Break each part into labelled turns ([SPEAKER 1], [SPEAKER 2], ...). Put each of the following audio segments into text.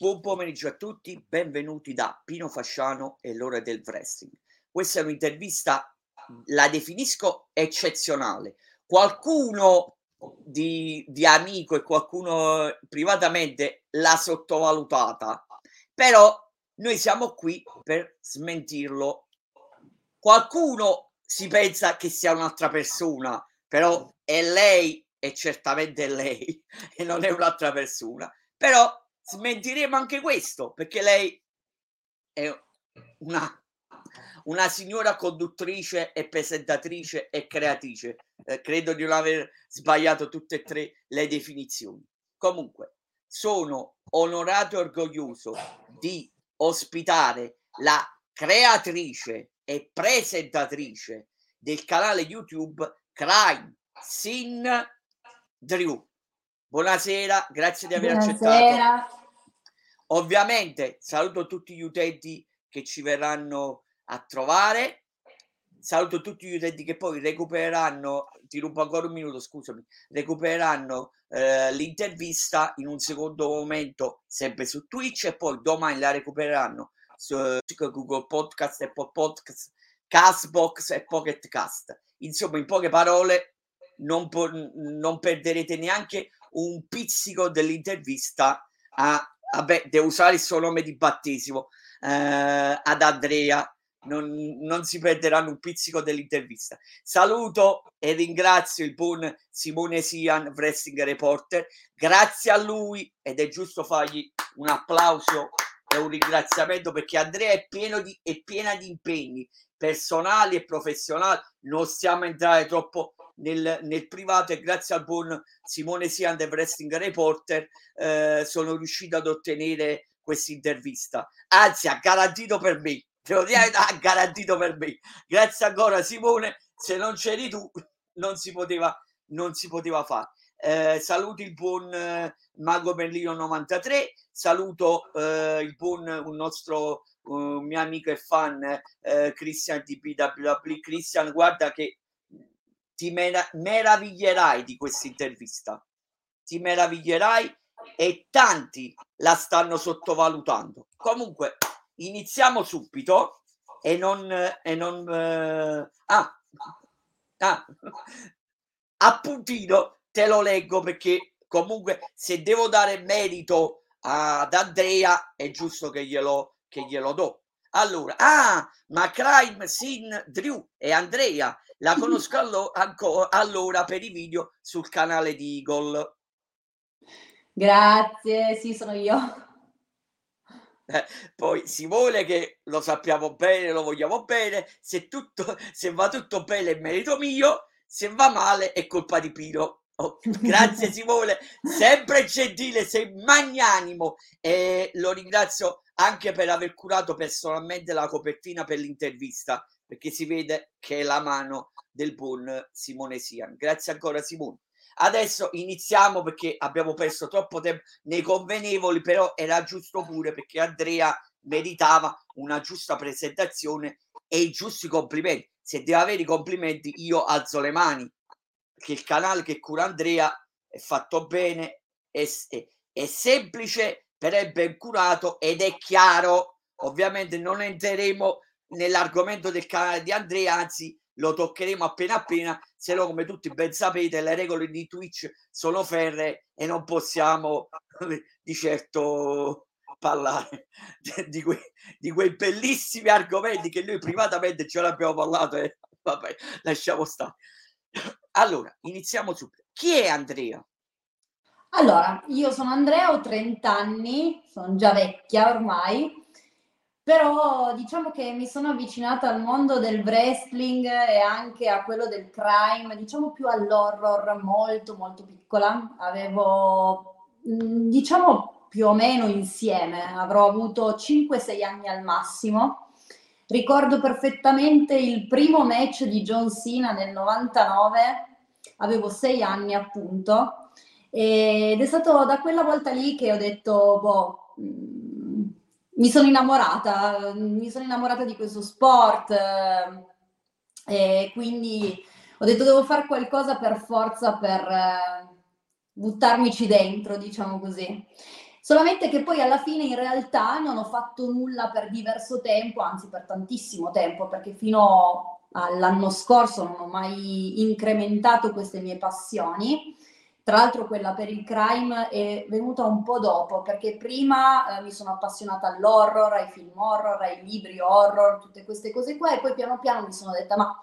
[SPEAKER 1] Buon pomeriggio a tutti, benvenuti da Pino Fasciano e l'ora del wrestling. Questa è un'intervista, la definisco eccezionale. Qualcuno di, di amico e qualcuno privatamente l'ha sottovalutata, però noi siamo qui per smentirlo. Qualcuno si pensa che sia un'altra persona, però è lei e certamente è lei e non è un'altra persona. Però smentiremo anche questo perché lei è una, una signora conduttrice e presentatrice e creatrice. Eh, credo di non aver sbagliato tutte e tre le definizioni. Comunque, sono onorato e orgoglioso di ospitare la creatrice e presentatrice del canale YouTube Crime Sin Drew. Buonasera, grazie di aver Buonasera. accettato. Ovviamente saluto tutti gli utenti che ci verranno a trovare. Saluto tutti gli utenti che poi recupereranno, ti rubo ancora un minuto, scusami, recupereranno eh, l'intervista in un secondo momento sempre su Twitch e poi domani la recupereranno su Google Podcast, Apple Podcast, Castbox e Pocket Cast. Insomma, in poche parole, non, po- non perderete neanche un pizzico dell'intervista a vabbè, devo usare il suo nome di battesimo, eh, ad Andrea. Non, non, si perderanno un pizzico dell'intervista. Saluto e ringrazio il buon Simone Sian, wrestling reporter. Grazie a lui ed è giusto fargli un applauso e un ringraziamento perché Andrea è, pieno di, è piena di impegni personali e professionali. Non stiamo a entrare troppo nel, nel, privato e grazie al buon Simone Sian del Wrestling Reporter eh, sono riuscito ad ottenere questa intervista. Anzi, ha garantito per me. Ha garantito per me. Grazie ancora Simone, se non c'eri tu non si poteva, non si poteva fare. Eh, saluto il buon eh, Mago Berlino 93, saluto eh, il buon un nostro uh, mio amico e fan eh, Christian di BWW. Christian, guarda che ti mera- meraviglierai di questa intervista. Ti meraviglierai e tanti la stanno sottovalutando. Comunque, iniziamo subito e non... E non uh, ah, ah, appuntino te lo leggo perché comunque se devo dare merito ad Andrea è giusto che glielo, che glielo do. Allora, ah, ma Crime, Sin, Drew e Andrea la conosco allo- anco- allora per i video sul canale di Eagle.
[SPEAKER 2] Grazie, sì, sono io.
[SPEAKER 1] Eh, poi si vuole che lo sappiamo bene, lo vogliamo bene, se, tutto, se va tutto bene è merito mio, se va male è colpa di Pino. Oh, grazie Simone, sempre gentile, sei magnanimo e lo ringrazio anche per aver curato personalmente la copertina per l'intervista perché si vede che è la mano del buon Simone Sian. Grazie ancora Simone. Adesso iniziamo perché abbiamo perso troppo tempo nei convenevoli, però era giusto pure perché Andrea meritava una giusta presentazione e i giusti complimenti. Se deve avere i complimenti, io alzo le mani perché il canale che cura Andrea è fatto bene, è, è, è semplice, però è ben curato ed è chiaro. Ovviamente non entreremo nell'argomento del canale di Andrea, anzi lo toccheremo appena appena, se no come tutti ben sapete le regole di Twitch sono ferre e non possiamo di certo parlare di quei, di quei bellissimi argomenti che noi privatamente ce l'abbiamo parlato e vabbè, lasciamo stare. Allora, iniziamo subito. Chi è Andrea?
[SPEAKER 2] Allora, io sono Andrea, ho 30 anni, sono già vecchia ormai, però diciamo che mi sono avvicinata al mondo del wrestling e anche a quello del crime, diciamo più all'horror, molto molto piccola. Avevo, mm, diciamo più o meno insieme, avrò avuto 5-6 anni al massimo. Ricordo perfettamente il primo match di John Cena nel 99, avevo 6 anni appunto, ed è stato da quella volta lì che ho detto, boh, mm, mi sono innamorata, mi sono innamorata di questo sport eh, e quindi ho detto devo fare qualcosa per forza per eh, buttarmici dentro, diciamo così. Solamente che poi alla fine in realtà non ho fatto nulla per diverso tempo, anzi per tantissimo tempo, perché fino all'anno scorso non ho mai incrementato queste mie passioni. Tra l'altro quella per il crime è venuta un po' dopo, perché prima eh, mi sono appassionata all'horror, ai film horror, ai libri horror, tutte queste cose qua, e poi piano piano mi sono detta, ma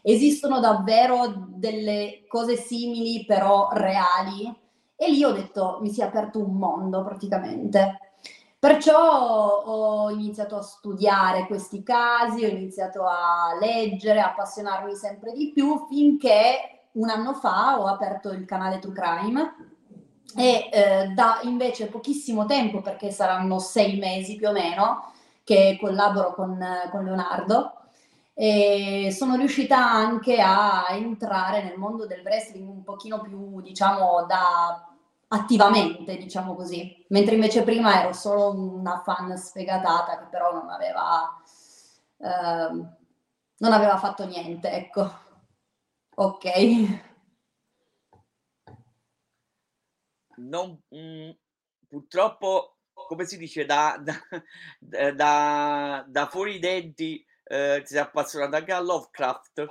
[SPEAKER 2] esistono davvero delle cose simili però reali? E lì ho detto, mi si è aperto un mondo praticamente. Perciò ho iniziato a studiare questi casi, ho iniziato a leggere, a appassionarmi sempre di più finché un anno fa ho aperto il canale True Crime e eh, da invece pochissimo tempo, perché saranno sei mesi più o meno, che collaboro con, con Leonardo e sono riuscita anche a entrare nel mondo del wrestling un pochino più, diciamo, da attivamente, diciamo così, mentre invece prima ero solo una fan sfegatata che però non aveva, eh, non aveva fatto niente, ecco. Ok.
[SPEAKER 1] Non, mh, mm, purtroppo, come si dice, da, da, da, da fuori i denti eh, ti sei appassionato anche a Lovecraft?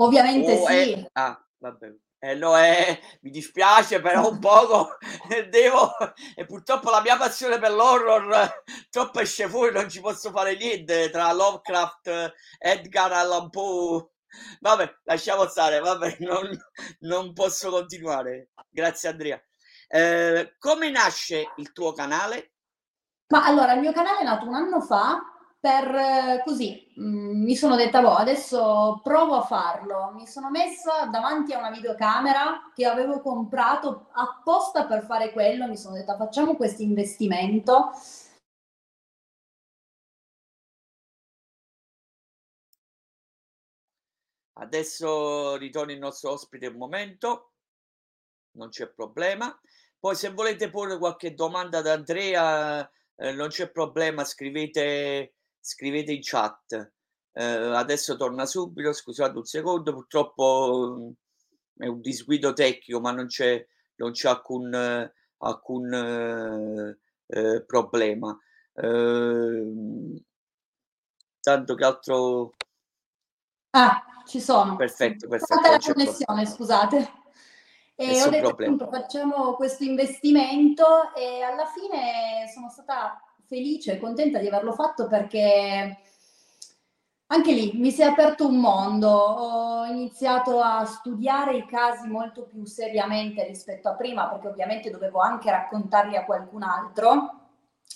[SPEAKER 2] Ovviamente oh, sì.
[SPEAKER 1] È... Ah, vabbè. Eh, no, eh, mi dispiace, però un poco devo. E purtroppo la mia passione per l'horror troppo esce fuori, non ci posso fare niente tra Lovecraft, Edgar Allan Poe. Vabbè, lasciamo stare, vabbè, non, non posso continuare. Grazie, Andrea. Eh, come nasce il tuo canale?
[SPEAKER 2] Ma allora, il mio canale è nato un anno fa per eh, così mh, mm, mi sono detta, boh, adesso provo a farlo. Mi sono messa davanti a una videocamera che avevo comprato apposta per fare quello. Mi sono detta, facciamo questo investimento.
[SPEAKER 1] Adesso ritorno il nostro ospite un momento, non c'è problema. Poi se volete porre qualche domanda ad Andrea, eh, non c'è problema, scrivete scrivete in chat. Eh, adesso torna subito, scusate un secondo, purtroppo mm, è un disguido tecnico, ma non c'è, non c'è alcun, alcun eh, eh, problema. Ehm, tanto che altro...
[SPEAKER 2] Ah, ci sono.
[SPEAKER 1] Perfetto, perfetto.
[SPEAKER 2] Fatta la connessione, scusate. E ho detto problema. appunto facciamo questo investimento e alla fine sono stata felice e contenta di averlo fatto perché anche lì mi si è aperto un mondo, ho iniziato a studiare i casi molto più seriamente rispetto a prima, perché ovviamente dovevo anche raccontarli a qualcun altro,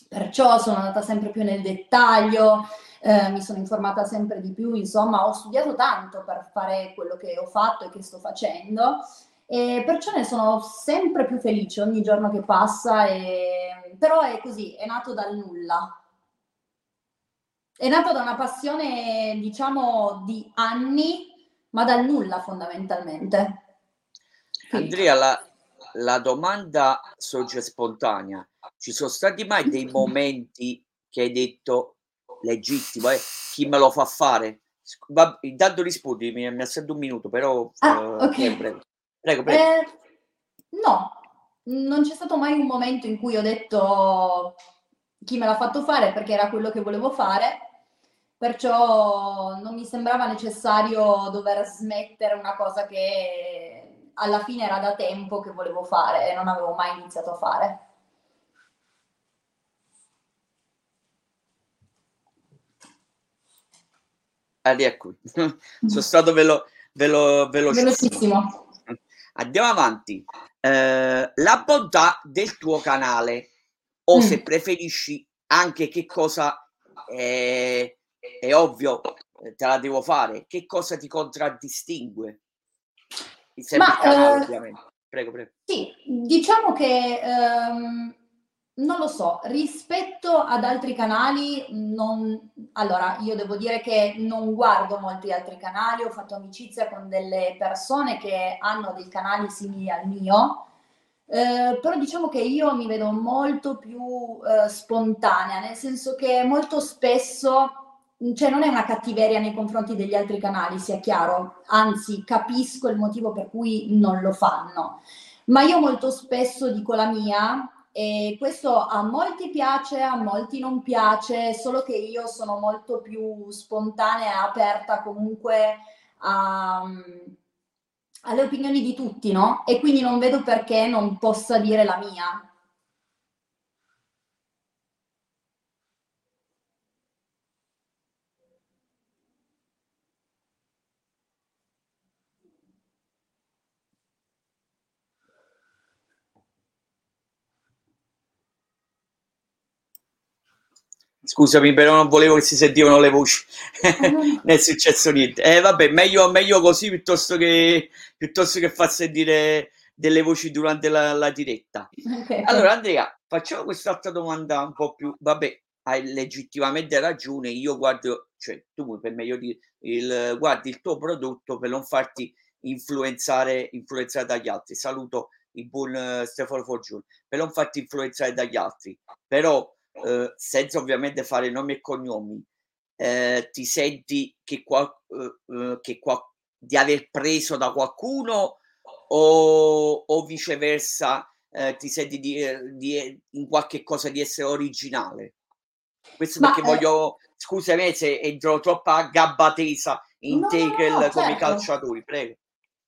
[SPEAKER 2] perciò sono andata sempre più nel dettaglio, eh, mi sono informata sempre di più, insomma ho studiato tanto per fare quello che ho fatto e che sto facendo e perciò ne sono sempre più felice ogni giorno che passa, e... però è così, è nato dal nulla. È nato da una passione, diciamo, di anni, ma dal nulla fondamentalmente.
[SPEAKER 1] Andrea, la, la domanda sorge spontanea. Ci sono stati mai dei momenti che hai detto legittimo, eh? chi me lo fa fare? Va, intanto rispondi, mi, mi assento un minuto, però
[SPEAKER 2] ah, uh, okay.
[SPEAKER 1] Prego, prego.
[SPEAKER 2] Eh, no, non c'è stato mai un momento in cui ho detto chi me l'ha fatto fare perché era quello che volevo fare, perciò non mi sembrava necessario dover smettere una cosa che alla fine era da tempo che volevo fare e non avevo mai iniziato a fare.
[SPEAKER 1] Ah, ecco, sono stato velo, velo,
[SPEAKER 2] velocissimo.
[SPEAKER 1] Andiamo avanti. Eh, la bontà del tuo canale, o mm. se preferisci anche che cosa è, è ovvio, eh, te la devo fare, che cosa ti contraddistingue?
[SPEAKER 2] Ma, canale, eh, ovviamente. Prego, prego. Sì, diciamo che um, non lo so, rispetto ad altri canali, non... allora io devo dire che non guardo molti altri canali, ho fatto amicizia con delle persone che hanno dei canali simili al mio, eh, però diciamo che io mi vedo molto più eh, spontanea, nel senso che molto spesso, cioè non è una cattiveria nei confronti degli altri canali, sia chiaro, anzi capisco il motivo per cui non lo fanno, ma io molto spesso dico la mia e questo a molti piace, a molti non piace, solo che io sono molto più spontanea e aperta comunque a, alle opinioni di tutti, no? E quindi non vedo perché non possa dire la mia.
[SPEAKER 1] Scusami, però non volevo che si sentivano le voci, non è successo niente. Eh, vabbè, meglio, meglio così piuttosto che, piuttosto che far sentire delle voci durante la, la diretta. Okay. Allora, Andrea, facciamo quest'altra domanda un po' più. Vabbè, hai legittimamente ragione. Io guardo, cioè, tu per meglio dire, il, guardi il tuo prodotto per non farti influenzare, influenzare dagli altri. Saluto il buon uh, Stefano Forgione per non farti influenzare dagli altri. Però eh, senza ovviamente fare nomi e cognomi, eh, ti senti che, qua, eh, che qua, di aver preso da qualcuno o, o viceversa eh, ti senti di, di, in qualche cosa di essere originale? Questo Ma, perché voglio, scusami se entro troppo a gabba tesa in no, tackle no, no, come certo. calciatori, prego.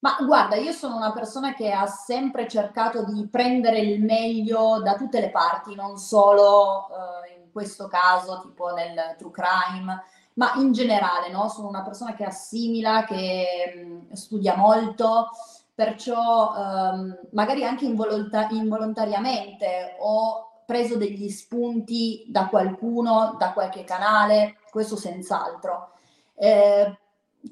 [SPEAKER 2] Ma guarda, io sono una persona che ha sempre cercato di prendere il meglio da tutte le parti, non solo eh, in questo caso, tipo nel true crime, ma in generale, no? Sono una persona che assimila, che mh, mm, studia molto, perciò ehm, magari anche involonta- involontariamente ho preso degli spunti da qualcuno, da qualche canale, questo senz'altro. Eh,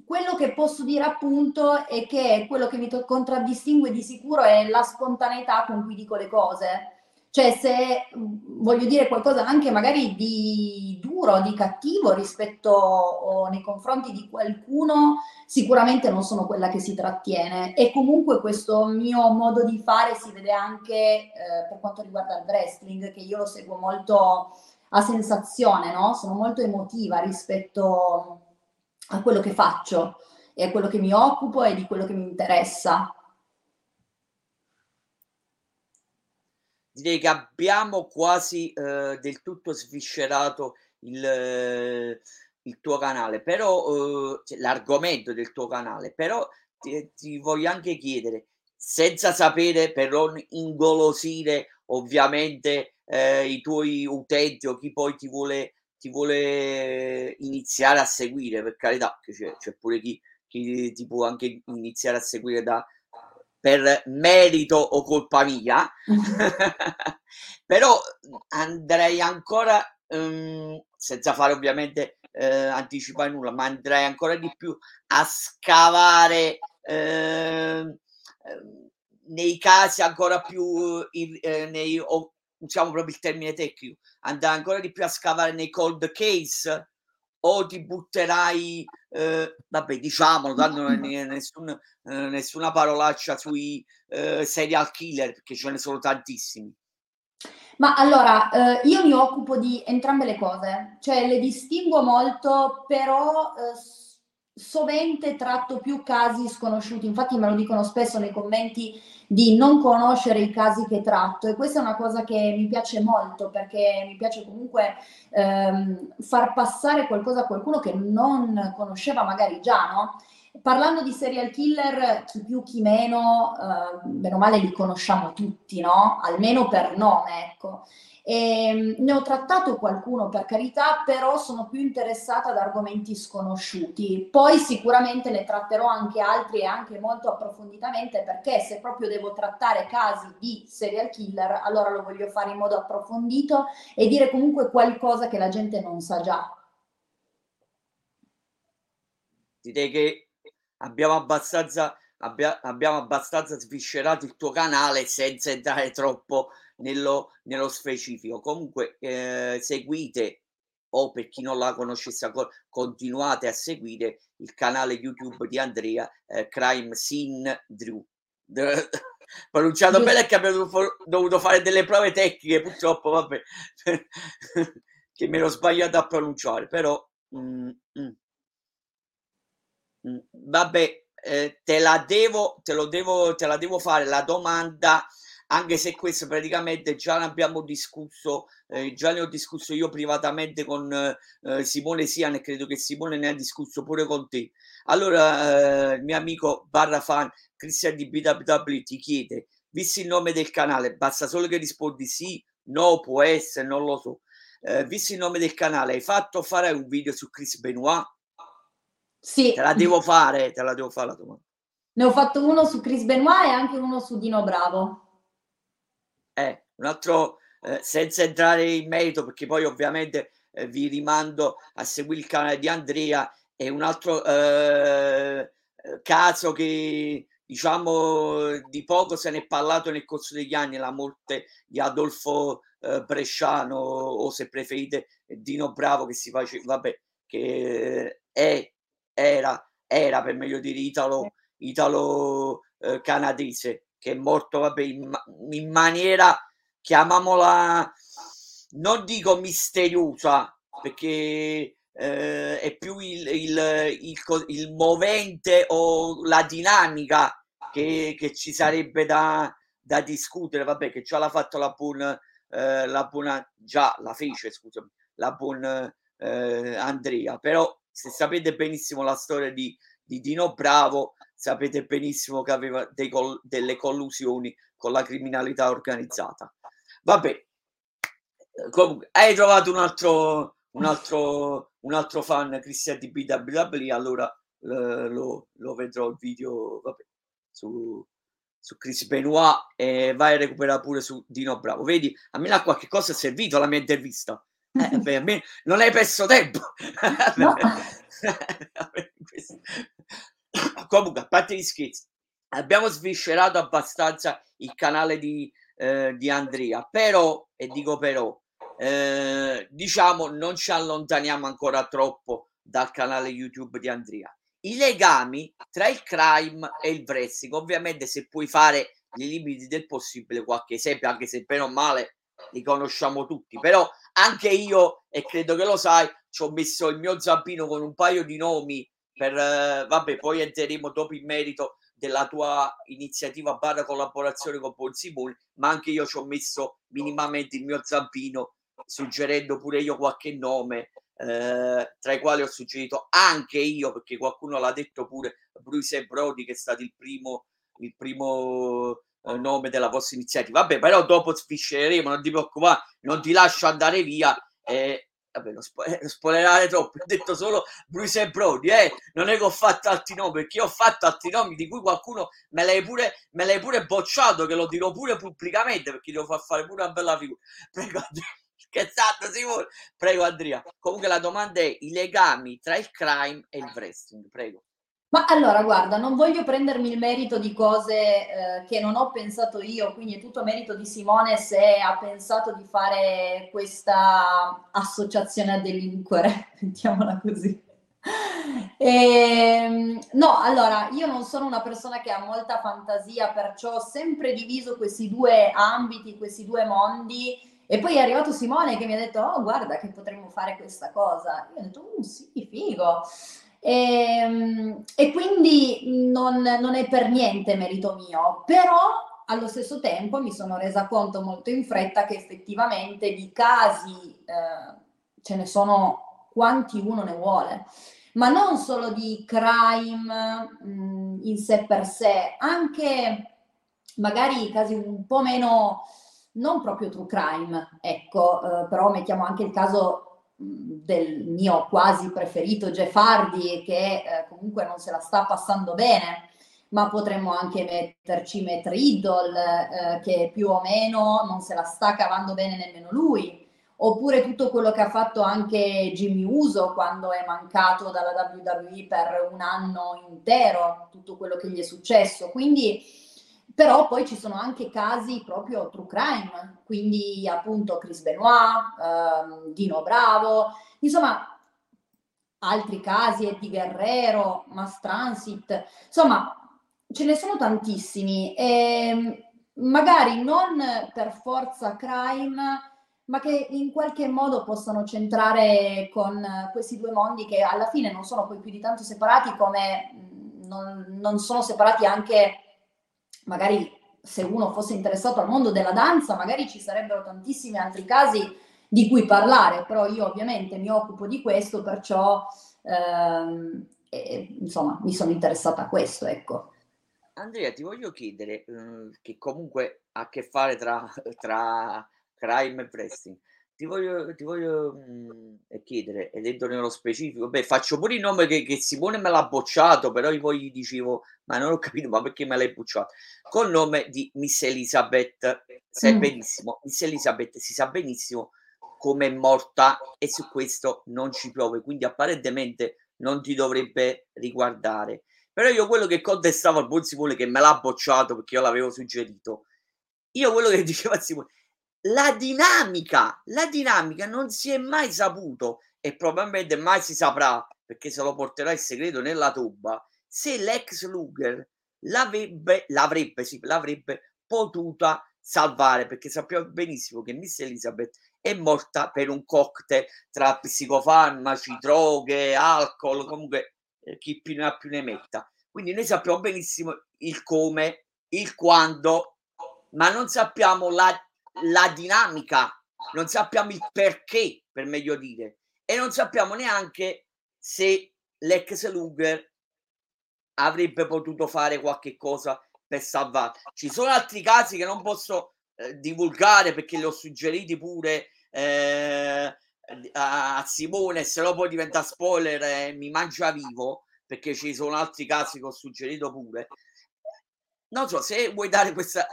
[SPEAKER 2] quello che posso dire appunto è che quello che mi to- contraddistingue di sicuro è la spontaneità con cui dico le cose. Cioè se voglio dire qualcosa anche magari di duro, di cattivo rispetto o nei confronti di qualcuno, sicuramente non sono quella che si trattiene. E comunque questo mio modo di fare si vede anche eh, per quanto riguarda il wrestling, che io lo seguo molto a sensazione, no? Sono molto emotiva rispetto a quello che faccio e a quello che mi occupo e di quello che mi interessa.
[SPEAKER 1] Direi che abbiamo quasi eh, del tutto sviscerato il, eh, il tuo canale, però eh, cioè, l'argomento del tuo canale, però ti, ti voglio anche chiedere, senza sapere per non ingolosire ovviamente eh, i tuoi utenti o chi poi ti vuole ti vuole iniziare a seguire, per carità, che c'è, c'è pure chi, chi ti può anche iniziare a seguire da, per merito o colpa mia, però andrei ancora, um, senza fare ovviamente eh, anticipare nulla, ma andrei ancora di più a scavare eh, nei casi ancora più eh, nei, o, usiamo proprio il termine tecnico, andare ancora di più a scavare nei cold case o ti butterai, eh, vabbè diciamolo, tanto non è nessun, eh, nessuna parolaccia sui eh, serial killer perché ce ne sono tantissimi.
[SPEAKER 2] Ma allora, eh, io mi occupo di entrambe le cose, cioè le distingo molto, però eh, sovente tratto più casi sconosciuti, infatti me lo dicono spesso nei commenti di non conoscere i casi che tratto e questa è una cosa che mi piace molto perché mi piace comunque ehm, far passare qualcosa a qualcuno che non conosceva magari già, no? Parlando di serial killer, chi più chi meno, eh, bene o male li conosciamo tutti, no? Almeno per nome, ecco. E, ehm, ne ho trattato qualcuno per carità, però sono più interessata ad argomenti sconosciuti. Poi sicuramente ne tratterò anche altri e anche molto approfonditamente perché se proprio devo trattare casi di serial killer, allora lo voglio fare in modo approfondito e dire comunque qualcosa che la gente non sa già.
[SPEAKER 1] Direi che abbiamo abbastanza, abbia, abbiamo abbastanza sviscerato il tuo canale senza entrare troppo nello, nello specifico. Comunque eh, seguite o per chi non la conoscesse ancora, continuate a seguire il canale YouTube di Andrea eh, Crime Sin Drew. pronunciato bene che abbiamo dovuto fare delle prove tecniche, purtroppo, vabbè, che me l'ho sbagliato a pronunciare, però mm, mm, mm, vabbè, eh, te la devo, te lo devo, te la devo fare la domanda anche se questo praticamente già ne abbiamo discusso, eh, già ne ho discusso io privatamente con eh, Simone Sian e credo che Simone ne ha discusso pure con te. Allora, eh, il mio amico barra fan Cristian di BWW ti chiede, visto il nome del canale, basta solo che rispondi sì, no, può essere, non lo so. Eh, visto il nome del canale, hai fatto fare un video su Chris Benoit?
[SPEAKER 2] Sì.
[SPEAKER 1] Te la devo fare, te la devo fare la domanda.
[SPEAKER 2] Ne ho fatto uno su Chris Benoit e anche uno su Dino Bravo.
[SPEAKER 1] Eh, un altro, eh, senza entrare in merito, perché poi ovviamente eh, vi rimando a seguire il canale di Andrea, è un altro eh, caso che diciamo di poco se ne è parlato nel corso degli anni, la morte di Adolfo eh, Bresciano o se preferite Dino Bravo che si faceva, vabbè, che è, era, era per meglio dire italo, italo eh, canadese che è morto vabbè, in, in maniera, chiamiamola, non dico misteriosa, perché eh, è più il, il, il, il, movente o la dinamica che, che ci sarebbe da, da, discutere. Vabbè, che già l'ha fatto la buona, eh, la buona già la fece, scusami, la buona eh, Andrea. Però se sapete benissimo la storia di, di Dino Bravo, sapete benissimo che aveva col- delle collusioni con la criminalità organizzata. Vabbè, comunque, hai trovato un altro, un altro, un altro fan Cristian di BWW, allora eh, lo, lo, vedrò il video vabbè, su, su Chris Benoit e vai a recuperare pure su Dino Bravo. Vedi, a me da qualche cosa è servito la mia intervista. Eh, beh, a me non hai perso tempo. No. Comunque, a parte gli scherzi, abbiamo sviscerato abbastanza il canale di, eh, di Andrea, però, e dico però, eh, diciamo non ci allontaniamo ancora troppo dal canale YouTube di Andrea. I legami tra il crime e il wrestling, ovviamente se puoi fare nei limiti del possibile qualche esempio, anche se bene o male li conosciamo tutti, però anche io, e credo che lo sai, ci ho messo il mio zampino con un paio di nomi per, eh, vabbè, poi entreremo dopo in merito della tua iniziativa barra collaborazione con Simone, ma anche io ci ho messo minimamente il mio zampino suggerendo pure io qualche nome, eh, tra i quali ho suggerito anche io, perché qualcuno l'ha detto pure, Bruce Brody, che è stato il primo, il primo eh, nome della vostra iniziativa. Vabbè, però dopo sfisceremo, non ti preoccupare, non ti lascio andare via. Eh, vabbè, non, spo- eh, spoilerare troppo, ho detto solo Bruce e Brody, eh, non è che ho fatto altri nomi, perché ho fatto altri nomi di cui qualcuno me l'hai pure, me l'hai pure bocciato, che lo dirò pure pubblicamente, perché devo far fare pure una bella figura. Prego, scherzando Simone, prego Andrea. Comunque la domanda è i legami tra il crime e il wrestling, prego.
[SPEAKER 2] Ma allora, guarda, non voglio prendermi il merito di cose eh, che non ho pensato io, quindi è tutto merito di Simone se ha pensato di fare questa associazione a delinquere, mettiamola così. E, ehm, no, allora, io non sono una persona che ha molta fantasia, perciò ho sempre diviso questi due ambiti, questi due mondi. E poi è arrivato Simone che mi ha detto, oh, guarda che potremmo fare questa cosa. Io ho detto, oh, sì, figo. E, ehm, e quindi non, non, è per niente merito mio, però allo stesso tempo mi sono resa conto molto in fretta che effettivamente di casi eh, ce ne sono quanti uno ne vuole, ma non solo di crime mh, mm, in sé per sé, anche magari casi un po' meno, non proprio true crime, ecco, eh, però mettiamo anche il caso del mio quasi preferito Jeff Hardy che eh, comunque non se la sta passando bene ma potremmo anche metterci Matt Riddle eh, che più o meno non se la sta cavando bene nemmeno lui. Oppure tutto quello che ha fatto anche Jimmy Uso quando è mancato dalla WWE per un anno intero tutto quello che gli è successo. Quindi però poi ci sono anche casi proprio true crime, quindi appunto Chris Benoit, ehm, Dino Bravo, insomma altri casi, Eddie Guerrero, Mass Transit, insomma ce ne sono tantissimi e magari non per forza crime, ma che in qualche modo possano centrare con questi due mondi che alla fine non sono poi più di tanto separati come non, non sono separati anche magari se uno fosse interessato al mondo della danza, magari ci sarebbero tantissimi altri casi di cui parlare, però io ovviamente mi occupo di questo, perciò ehm, e, insomma mi sono interessata a questo, ecco.
[SPEAKER 1] Andrea, ti voglio chiedere, eh, che comunque ha a che fare tra, tra crime e wrestling. Ti voglio, ti voglio mh, mm, chiedere, ed entro nello specifico, beh, faccio pure il nome che, che Simone me l'ha bocciato, però io poi gli dicevo, ma non ho capito, ma perché me l'hai bocciato? Col nome di Miss Elizabeth, sai mm. benissimo, Miss Elizabeth si sa benissimo come è morta e su questo non ci piove, quindi apparentemente non ti dovrebbe riguardare. Però io quello che contestavo al buon Simone che me l'ha bocciato perché io l'avevo suggerito, io quello che diceva a Simone, la dinamica, la dinamica non si è mai saputo e probabilmente mai si saprà perché se lo porterà il segreto nella tuba se l'ex Luger l'avrebbe, l'avrebbe, sì, l'avrebbe potuta salvare perché sappiamo benissimo che Miss Elizabeth è morta per un cocktail tra psicofarmaci, droghe, alcol, comunque eh, chi più ne ha più ne metta. Quindi noi sappiamo benissimo il come, il quando, ma non sappiamo la, la dinamica, non sappiamo il perché, per meglio dire, e non sappiamo neanche se l'ex Luger avrebbe potuto fare qualche cosa per salvare. Ci sono altri casi che non posso eh, divulgare perché li ho suggeriti pure eh, a Simone, se no poi diventa spoiler e mi mangia vivo perché ci sono altri casi che ho suggerito pure. Non so se vuoi dare questa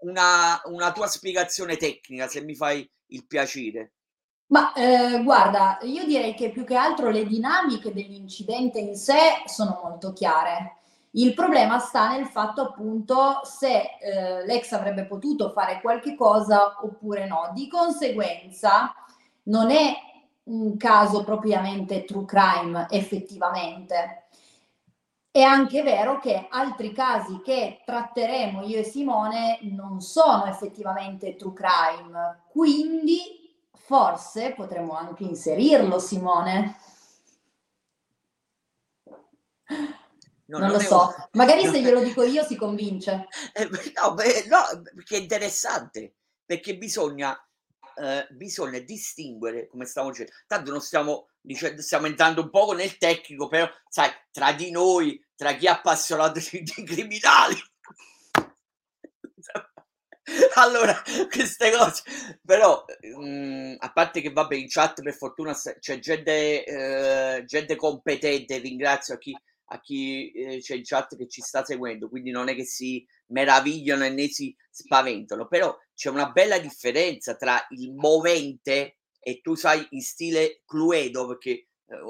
[SPEAKER 1] una, una tua spiegazione tecnica, se mi fai il piacere.
[SPEAKER 2] Ma eh, guarda, io direi che più che altro le dinamiche dell'incidente in sé sono molto chiare. Il problema sta nel fatto appunto se eh, l'ex avrebbe potuto fare qualche cosa oppure no. Di conseguenza non è un caso propriamente true crime effettivamente. È anche vero che altri casi che tratteremo io e Simone non sono effettivamente true crime, quindi forse potremmo anche inserirlo, Simone. No, non, non, lo so, un... magari se glielo dico io si convince.
[SPEAKER 1] Eh, no, beh, no, perché è interessante, perché bisogna, eh, bisogna distinguere, come stavo dicendo, tanto non stiamo dicendo, stiamo entrando un po' nel tecnico, però sai, tra di noi, tra chi è appassionato di, di criminali, allora queste cose però mh, mm, a parte che vabbè in chat per fortuna c'è gente, eh, gente competente ringrazio a chi a chi eh, c'è in chat che ci sta seguendo, quindi non è che si meravigliano e né si spaventano, però c'è una bella differenza tra il movente e tu sai in stile Cluedo, perché eh,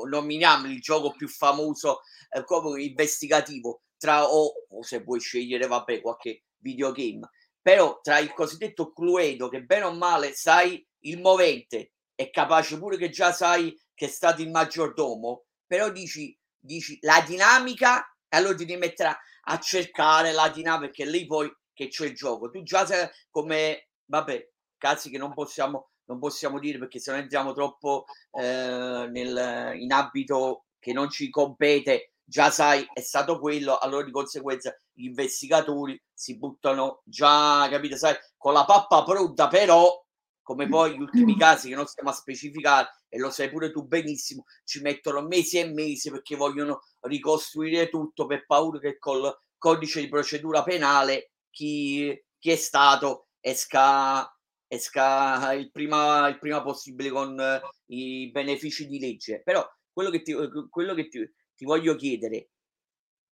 [SPEAKER 1] nominiamo il gioco più famoso eh, come investigativo, tra o, o se vuoi scegliere, vabbè, qualche videogame, però tra il cosiddetto Cluedo, che bene o male sai il movente, è capace pure che già sai che è stato il maggiordomo, però dici dici la dinamica e allora ti devi mettere a, cercare la dinamica perché lì poi che c'è il gioco. Tu già sai come, vabbè, cazzi che non possiamo, non possiamo dire perché se no entriamo troppo eh, nel, in abito che non ci compete, già sai è stato quello, allora di conseguenza gli investigatori si buttano già, capite, sai, con la pappa pronta, però come poi gli ultimi casi che non stiamo a specificare e lo sai pure tu benissimo, ci mettono mesi e mesi perché vogliono ricostruire tutto per paura che col codice di procedura penale chi, chi è stato esca, esca il, prima, il prima possibile con uh, i benefici di legge. Però quello che ti, quello che ti, ti voglio chiedere,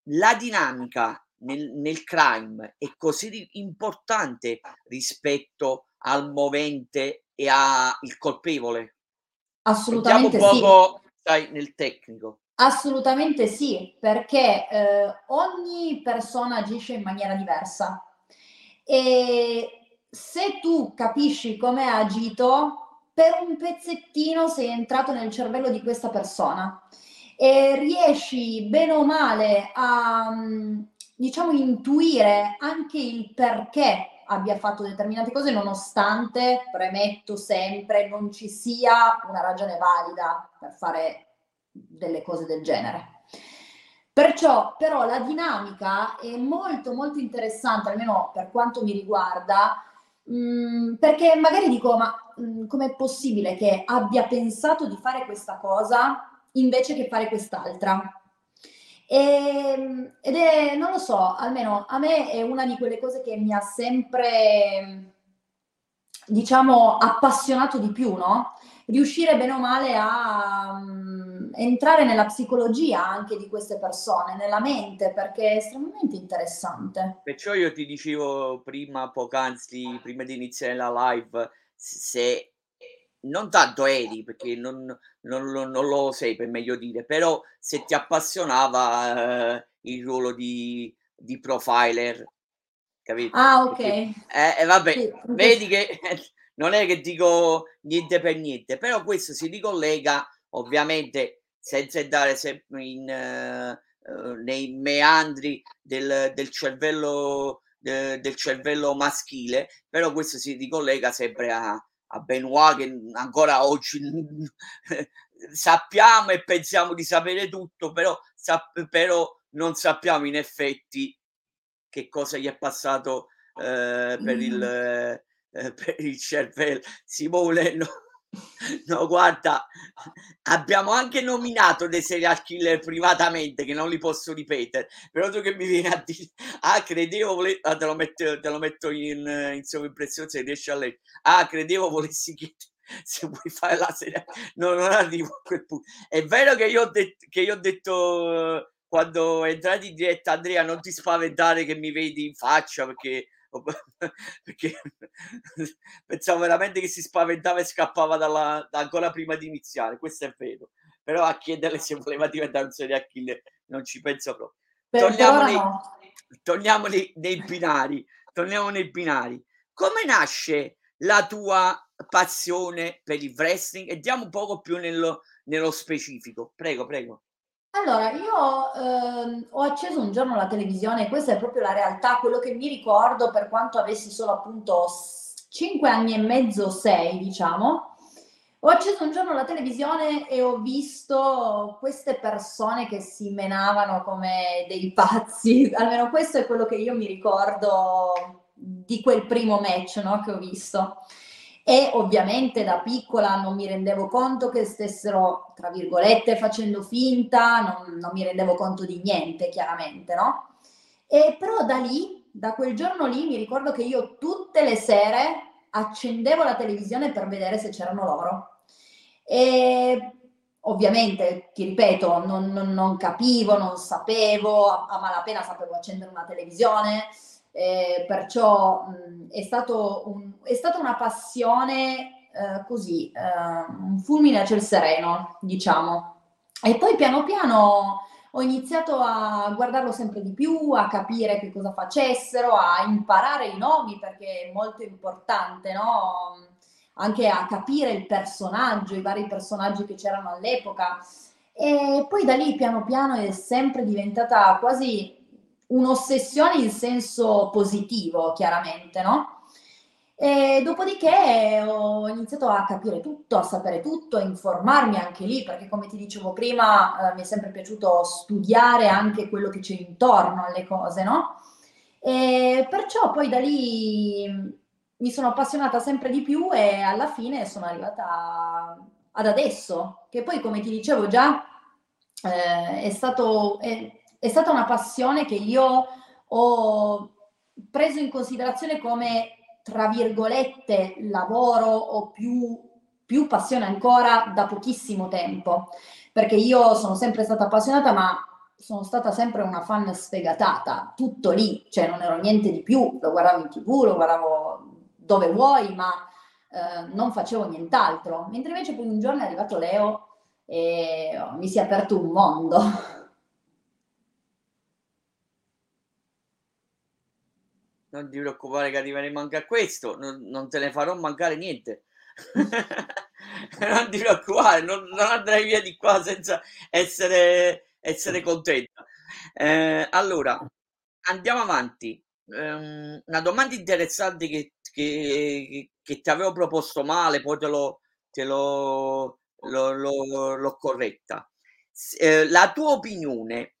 [SPEAKER 1] la dinamica nel, nel crime è così importante rispetto al movente e al colpevole?
[SPEAKER 2] Assolutamente
[SPEAKER 1] Mettiamo un poco, sì. sai, nel tecnico.
[SPEAKER 2] Assolutamente sì, perché eh, ogni persona agisce in maniera diversa e se tu capisci come ha agito, per un pezzettino sei entrato nel cervello di questa persona e riesci bene o male a, mm, diciamo, intuire anche il perché abbia fatto determinate cose nonostante, premetto sempre, non ci sia una ragione valida per fare delle cose del genere. Perciò, però, la dinamica è molto, molto interessante, almeno per quanto mi riguarda, mm, perché magari dico, ma mm, com'è possibile che abbia pensato di fare questa cosa invece che fare quest'altra? E, ehm, ed è, non lo so, almeno a me è una di quelle cose che mi ha sempre, diciamo, appassionato di più, no? Riuscire bene o male a um, entrare nella psicologia anche di queste persone, nella mente, perché è estremamente interessante.
[SPEAKER 1] Perciò io ti dicevo prima, poc'anzi, prima di iniziare la live, se non tanto eri, perché non, non, non, lo sei per meglio dire, però se ti appassionava eh, il ruolo di, di profiler, capito?
[SPEAKER 2] Ah, ok. Perché,
[SPEAKER 1] eh, eh, vabbè, sì, vedi che non è che dico niente per niente, però questo si ricollega ovviamente senza andare sempre in, uh, nei meandri del, del cervello de, del cervello maschile, però questo si ricollega sempre a, a Benoit che ancora oggi sappiamo e pensiamo di sapere tutto, però, sap- però non sappiamo in effetti che cosa gli è passato eh, per, il, eh, per il cervello. Simone, no, no, guarda, abbiamo anche nominato dei serial killer privatamente che non li posso ripetere, però tu che mi vieni a dire, ah, credevo, vole... ah, te, lo metto, te lo metto in, in sovrimpressione se riesci a leggere, ah, credevo volessi chiedere se vuoi fare la serie, no, non arrivo a quel punto. È vero che io ho, det- che io ho detto quando entrati in diretta, Andrea, non ti spaventare che mi vedi in faccia perché perché pensavo veramente che si spaventava e scappava dalla, da ancora prima di iniziare, questo è vero, però a chiederle se voleva diventare un serial killer non ci penso proprio. torniamo, nei, torniamo nei, nei binari, torniamo nei binari. Come nasce la tua passione per il wrestling? E diamo un poco più nello, nello specifico. Prego, prego.
[SPEAKER 2] Allora, io ehm, ho acceso un giorno la televisione, questa è proprio la realtà, quello che mi ricordo per quanto avessi solo appunto 5 anni e mezzo, 6 diciamo. Ho acceso un giorno la televisione e ho visto queste persone che si menavano come dei pazzi, almeno questo è quello che io mi ricordo di quel primo match no, che ho visto e ovviamente da piccola non mi rendevo conto che stessero, tra virgolette, facendo finta, non, non mi rendevo conto di niente, chiaramente, no? E però da lì, da quel giorno lì, mi ricordo che io tutte le sere accendevo la televisione per vedere se c'erano loro. E ovviamente, ti ripeto, non, non, non capivo, non sapevo, a, a malapena sapevo accendere una televisione, eh, perciò mh, è, un, è, stata una passione eh, così, eh, un fulmine a ciel sereno, diciamo. E poi piano piano ho iniziato a guardarlo sempre di più, a capire che cosa facessero, a imparare i nomi perché è molto importante, no? Anche a capire il personaggio, i vari personaggi che c'erano all'epoca. E poi da lì piano piano è sempre diventata quasi un'ossessione in senso positivo, chiaramente, no? E dopodiché ho iniziato a capire tutto, a sapere tutto, a informarmi anche lì, perché come ti dicevo prima, eh, mi è sempre piaciuto studiare anche quello che c'è intorno alle cose, no? E perciò poi da lì mi sono appassionata sempre di più e alla fine sono arrivata ad adesso, che poi come ti dicevo già eh, è stato... È, è stata una passione che io ho preso in considerazione come, tra virgolette, lavoro o più, più passione ancora da pochissimo tempo, perché io sono sempre stata appassionata, ma sono stata sempre una fan sfegatata, tutto lì, cioè non ero niente di più, lo guardavo in tv, lo guardavo dove vuoi, ma eh, non facevo nient'altro. Mentre invece poi un giorno è arrivato Leo e mi si è aperto un mondo.
[SPEAKER 1] Non ti preoccupare che arriveremo anche a questo, non, non te ne farò mancare niente. non ti preoccupare, non, non, andrai via di qua senza essere, essere contenta. Eh, allora, andiamo avanti. Um, una domanda interessante che, che, che, ti avevo proposto male, poi te, lo, te lo, lo, lo, l'ho corretta. Eh, la tua opinione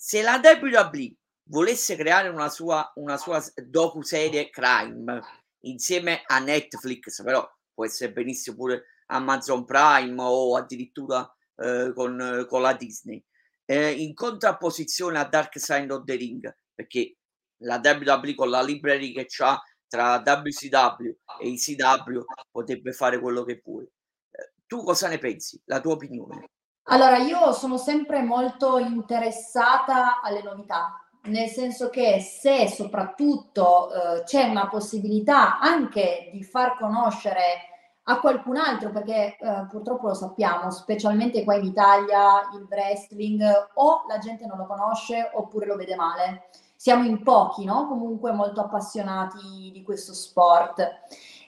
[SPEAKER 1] se la WWE volesse creare una sua, una sua docu-serie crime insieme a Netflix, però può essere benissimo pure Amazon Prime o addirittura eh, con, con, la Disney, eh, in contrapposizione a Dark Side of the Ring, perché la WWE con la library che c'ha tra WCW e ICW potrebbe fare quello che vuole. Eh, tu cosa ne pensi? La tua opinione?
[SPEAKER 2] Allora, io sono sempre molto interessata alle novità, nel senso che se soprattutto eh, c'è una possibilità anche di far conoscere a qualcun altro, perché eh, purtroppo lo sappiamo, specialmente qua in Italia il wrestling o la gente non lo conosce oppure lo vede male. Siamo in pochi, no? Comunque molto appassionati di questo sport.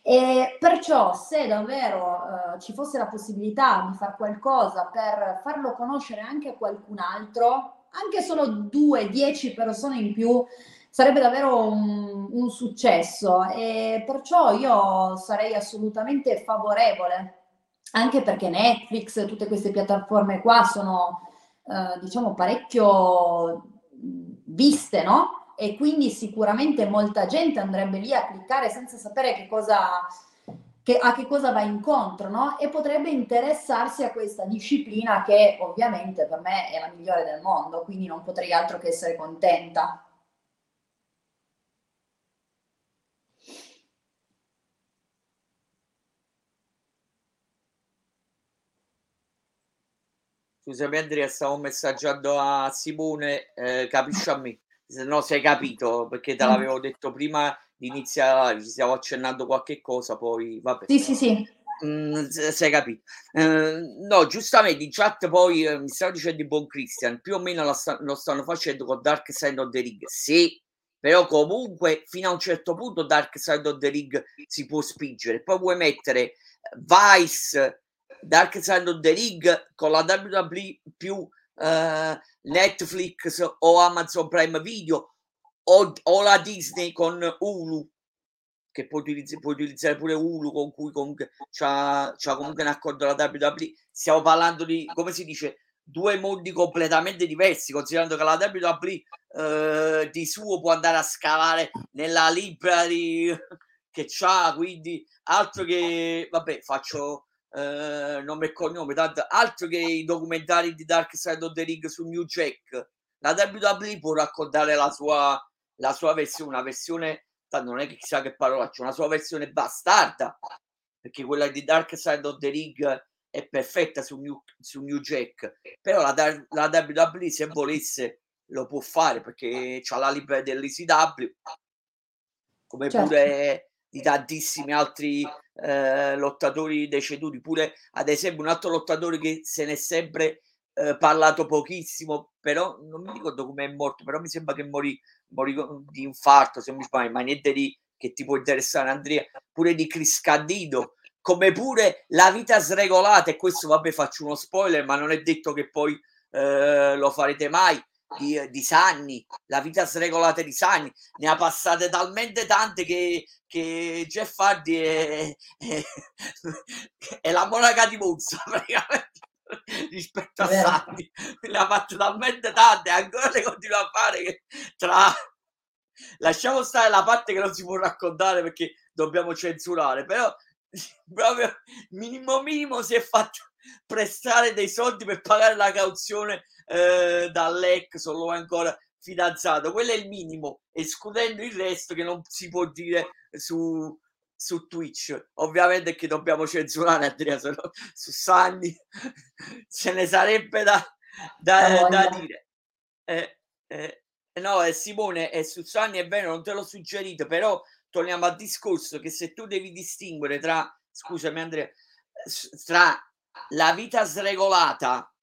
[SPEAKER 2] E perciò se davvero eh, ci fosse la possibilità di fare qualcosa per farlo conoscere anche a qualcun altro, anche solo due, dieci persone in più, sarebbe davvero un, un successo e perciò io sarei assolutamente favorevole, anche perché Netflix, tutte queste piattaforme qua sono eh, diciamo parecchio viste, no? e quindi sicuramente molta gente andrebbe lì a cliccare senza sapere che cosa, che, a che cosa va incontro, no? E potrebbe interessarsi a questa disciplina che ovviamente per me è la migliore del mondo, quindi non potrei altro che essere contenta.
[SPEAKER 1] Scusami Andrea, stavo messaggiando a Simone, eh, capisci a me se no sei capito perché te l'avevo detto prima di iniziare, ci stiamo accennando qualche cosa, poi vabbè.
[SPEAKER 2] Sì, sì, sì.
[SPEAKER 1] Mm, sei capito? Eh, no, giustamente in chat poi eh, mi stavo dicendo di Buon Christian, più o meno lo, sta, lo, stanno facendo con Dark Side of the Ring. Sì, però comunque fino a un certo punto Dark Side of the Ring si può spingere. Poi puoi mettere Vice, Dark Side of the Ring con la WWE più uh, Netflix o Amazon Prime Video o, o, la Disney con Hulu che puoi utilizzare, puoi utilizzare pure Hulu con cui comunque c'ha, c'ha comunque un accordo la WWE stiamo parlando di come si dice due mondi completamente diversi considerando che la WWE eh, di suo può andare a scavare nella library che c'ha quindi altro che vabbè faccio eh, nome e cognome, tanto altro che i documentari di Dark Side of the Ring su New Jack. La WWE può raccontare la sua, la sua versione, una versione, tanto non è che chissà che parolaccia, una sua versione bastarda, perché quella di Dark Side of the Ring è perfetta su New, su New Jack, però la, la WWE se volesse lo può fare perché c'ha la libera dell'ECW, come certo. pure di tantissimi altri eh, lottatori deceduti, pure ad esempio un altro lottatore che se ne è sempre eh, parlato pochissimo, però non mi ricordo come è morto, però mi sembra che morì, morì di infarto, se mi sbaglio, ma niente di che ti può interessare Andrea, pure di Chris Candido, come pure la vita sregolata, e questo vabbè faccio uno spoiler, ma non è detto che poi eh, lo farete mai, di, di Sanni, la vita sregolata di Sanni, ne ha passate talmente tante che, che Jeff Hardy è, è, è la monaca di Monza praticamente rispetto a Sanni, ne ha fatte talmente tante, ancora le continua a fare che tra lasciamo stare la parte che non si può raccontare perché dobbiamo censurare, però proprio minimo minimo si è fatto prestare dei soldi per pagare la cauzione eh, dall'ex o lo è ancora fidanzato. Quello è il minimo, escludendo il resto che non si può dire su, su Twitch. Ovviamente che dobbiamo censurare Andrea, se no, su Sanni ce ne sarebbe da, da, da dire. Eh, eh, no, eh, Simone, è su Sanni è vero, non te l'ho suggerito, però torniamo al discorso che se tu devi distinguere tra, scusami Andrea, tra la vita sregolata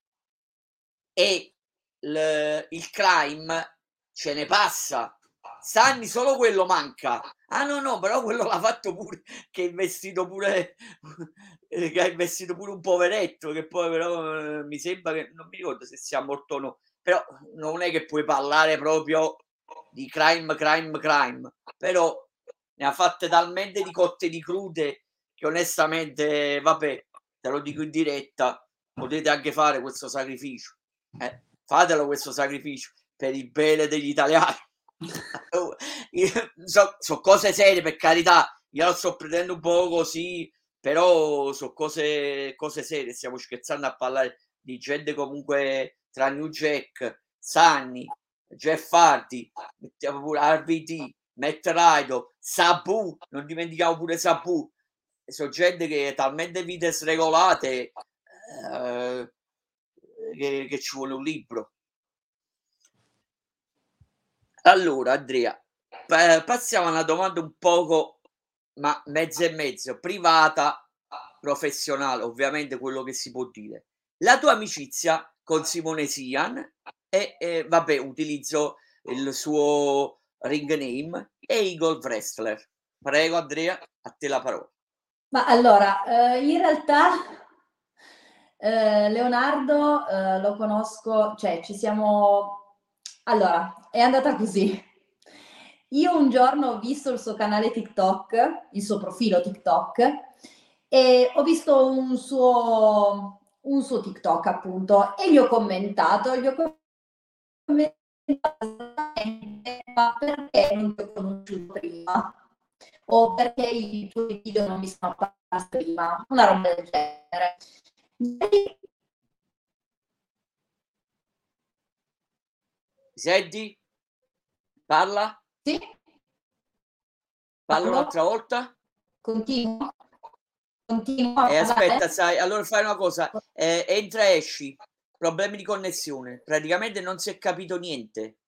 [SPEAKER 1] e l- il crime ce ne passa. Sanni solo quello manca. Ah no, no, però quello l'ha fatto pure, che è vestito pure, che è vestito pure un poveretto, che poi però eh, mi sembra che, non mi ricordo se sia morto o no, però non è che puoi parlare proprio di crime, crime, crime, però ne ha fatte talmente di cotte di crude che onestamente, vabbè, te lo dico in diretta, potete anche fare questo sacrificio. Eh, fatelo questo sacrificio per il bene degli italiani. so, so cose serie, per carità, io lo sto prendendo un po' così, però sono cose, cose serie, stiamo scherzando a parlare di gente comunque tra New Jack, Sunny, Jeff Hardy, mettiamo pure RVD, Matt Rido, Sabu, non dimentichiamo pure Sabu, sono gente che è talmente vite sregolate eh, che, che ci vuole un libro. Allora, Andrea, passiamo a una domanda un poco, ma mezzo e mezzo, privata, professionale, ovviamente quello che si può dire. La tua amicizia con Simone Sian e, vabbè, utilizzo il suo ring name Eagle Wrestler. Prego Andrea, a te la parola.
[SPEAKER 2] Ma allora, eh, in realtà eh, Leonardo eh, lo conosco, cioè ci siamo... Allora, è andata così. Io un giorno ho visto il suo canale TikTok, il suo profilo TikTok, e ho visto un suo, un suo TikTok appunto e gli ho commentato, gli ho commentato ma perché non ti ho conosciuto prima? O perché i tuoi video non mi sono apparsi prima? Una roba del genere.
[SPEAKER 1] Senti? Parla?
[SPEAKER 2] Sì.
[SPEAKER 1] Parla un'altra volta?
[SPEAKER 2] Continuo. Continuo.
[SPEAKER 1] Eh, aspetta, sai, allora fai una cosa, eh, entra e esci, problemi di connessione, praticamente non si è capito niente.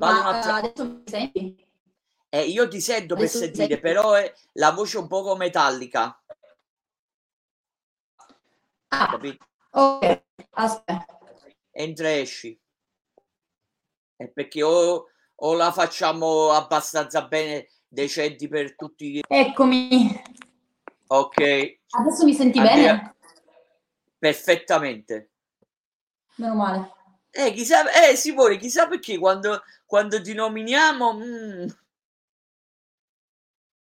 [SPEAKER 2] Ma un'altra... adesso mi senti?
[SPEAKER 1] Eh, io ti sento adesso per sentire, però è la voce un poco metallica.
[SPEAKER 2] Ah, capito? ok, aspetta.
[SPEAKER 1] Entra e esci. È perché o, o la facciamo abbastanza bene, decenti per tutti.
[SPEAKER 2] Eccomi.
[SPEAKER 1] Ok.
[SPEAKER 2] Adesso mi senti Andrea, bene?
[SPEAKER 1] Perfettamente.
[SPEAKER 2] Meno male.
[SPEAKER 1] Eh, chissà, eh, Simone, chissà perché quando, quando ti nominiamo... Mm,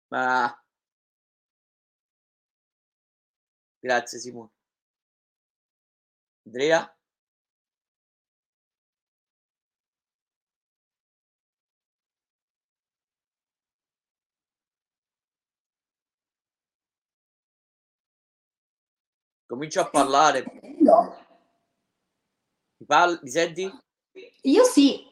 [SPEAKER 1] ma... Grazie, Simone. Andrea? Comincio a parlare.
[SPEAKER 2] No.
[SPEAKER 1] Mi, parli, mi senti?
[SPEAKER 2] Io sì.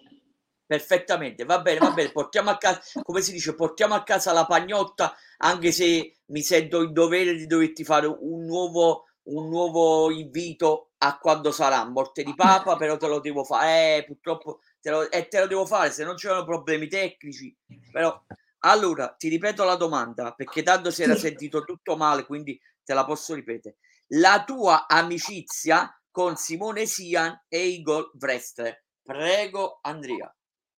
[SPEAKER 1] Perfettamente, va bene, va bene, portiamo a casa, come si dice, portiamo a casa la pagnotta, anche se mi sento in dovere di doverti fare un nuovo, un nuovo invito a quando sarà morte di papa, però te lo devo fare, eh, purtroppo te lo, eh, te lo devo fare, se non c'erano problemi tecnici, però allora ti ripeto la domanda, perché tanto si era sentito tutto male, quindi te la posso ripetere. La tua amicizia con Simone Sian e Igor Wrestler. Prego, Andrea.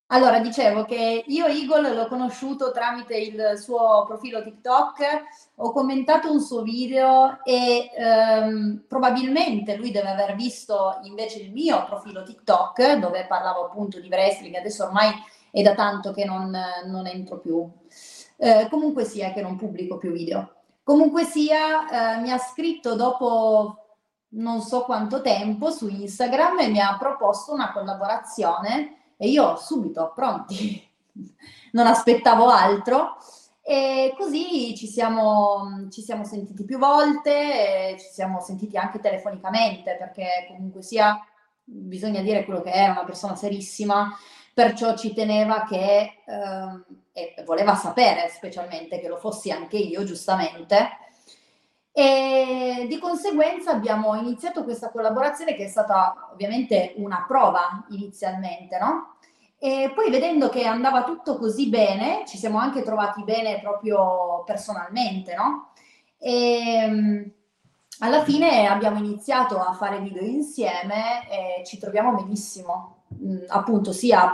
[SPEAKER 2] Allora, dicevo che io Igor l'ho conosciuto tramite il suo profilo TikTok, ho commentato un suo video e ehm, probabilmente lui deve aver visto invece il mio profilo TikTok dove parlavo appunto di wrestling, adesso ormai è da tanto che non, non entro più. Eh, comunque sia che non pubblico più video. Comunque sia, eh, mi ha scritto dopo non so quanto tempo su Instagram e mi ha proposto una collaborazione e io subito pronti, non aspettavo altro. E così ci siamo, ci siamo sentiti più volte, ci siamo sentiti anche telefonicamente perché comunque sia bisogna dire quello che è, una persona serissima, perciò ci teneva che eh, voleva sapere specialmente che lo fossi anche io, giustamente e di conseguenza abbiamo iniziato questa collaborazione che è stata ovviamente una prova inizialmente, no? E poi vedendo che andava tutto così bene, ci siamo anche trovati bene proprio personalmente, no? E alla fine abbiamo iniziato a fare video insieme e ci troviamo benissimo, appunto sia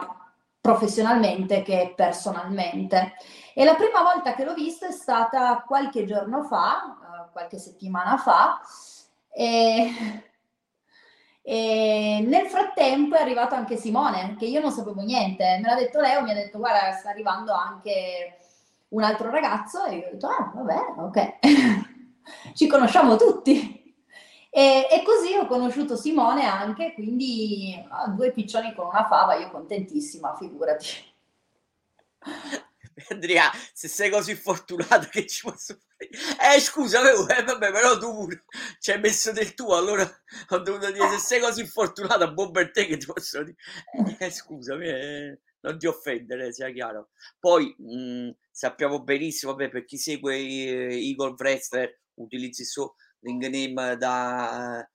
[SPEAKER 2] professionalmente che personalmente. E la prima volta che l'ho visto è stata qualche giorno fa, qualche settimana fa. E, e nel frattempo è arrivato anche Simone, che io non sapevo niente. Me l'ha detto Leo, mi ha detto guarda sta arrivando anche un altro ragazzo e io ho detto ah vabbè ok, ci conosciamo tutti. E, e, così ho conosciuto Simone anche, quindi ah, due piccioni con una fava, io contentissima, figurati.
[SPEAKER 1] Andrea, se sei così fortunato che ci posso fare? Eh, scusa, eh, vabbè, però tu ci hai messo del tuo, allora ho dovuto dire, se sei così fortunato, buon per te che ti posso dire. Eh, scusami, eh, non ti offendere, sia chiaro. Poi mh, sappiamo benissimo, vabbè, per chi segue Eagle Wrestler, utilizzi il suo ring name da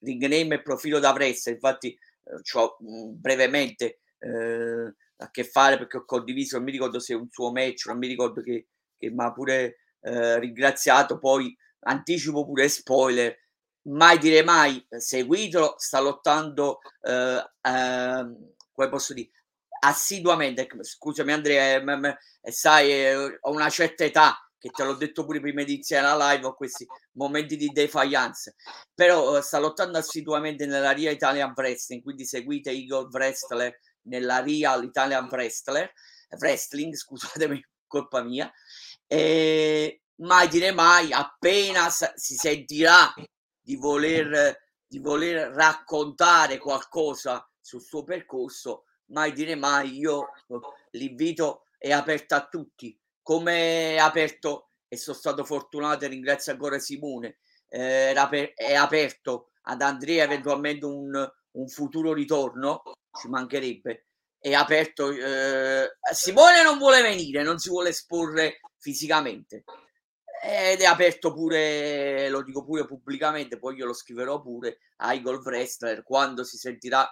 [SPEAKER 1] ring name e profilo da wrestler, infatti eh, ho brevemente eh, a che fare perché ho condiviso, non mi ricordo se è un suo match, non mi ricordo che, che mi ha pure eh, ringraziato, poi anticipo pure spoiler, mai dire mai, seguitelo, sta lottando, eh, eh, come posso dire, assiduamente, scusami Andrea, eh, eh, sai, ho una certa età, che te l'ho detto pure prima di iniziare la live, ho questi momenti di defiance, però sta lottando assiduamente nella Ria Italian Wrestling, quindi seguite Igor Wrestler nella Real Italian Wrestler, Wrestling, scusatemi, colpa mia, e mai dire mai, appena si sentirà di voler, di voler raccontare qualcosa sul suo percorso, mai dire mai, io l'invito è aperto a tutti, come aperto e sono stato fortunato e ringrazio ancora Simone, eh, è aperto ad Andrea eventualmente un, un futuro ritorno, ci mancherebbe, è aperto. Eh, Simone non vuole venire, non si vuole esporre fisicamente ed è aperto pure, lo dico pure pubblicamente, poi io lo scriverò pure ai golf wrestler quando si sentirà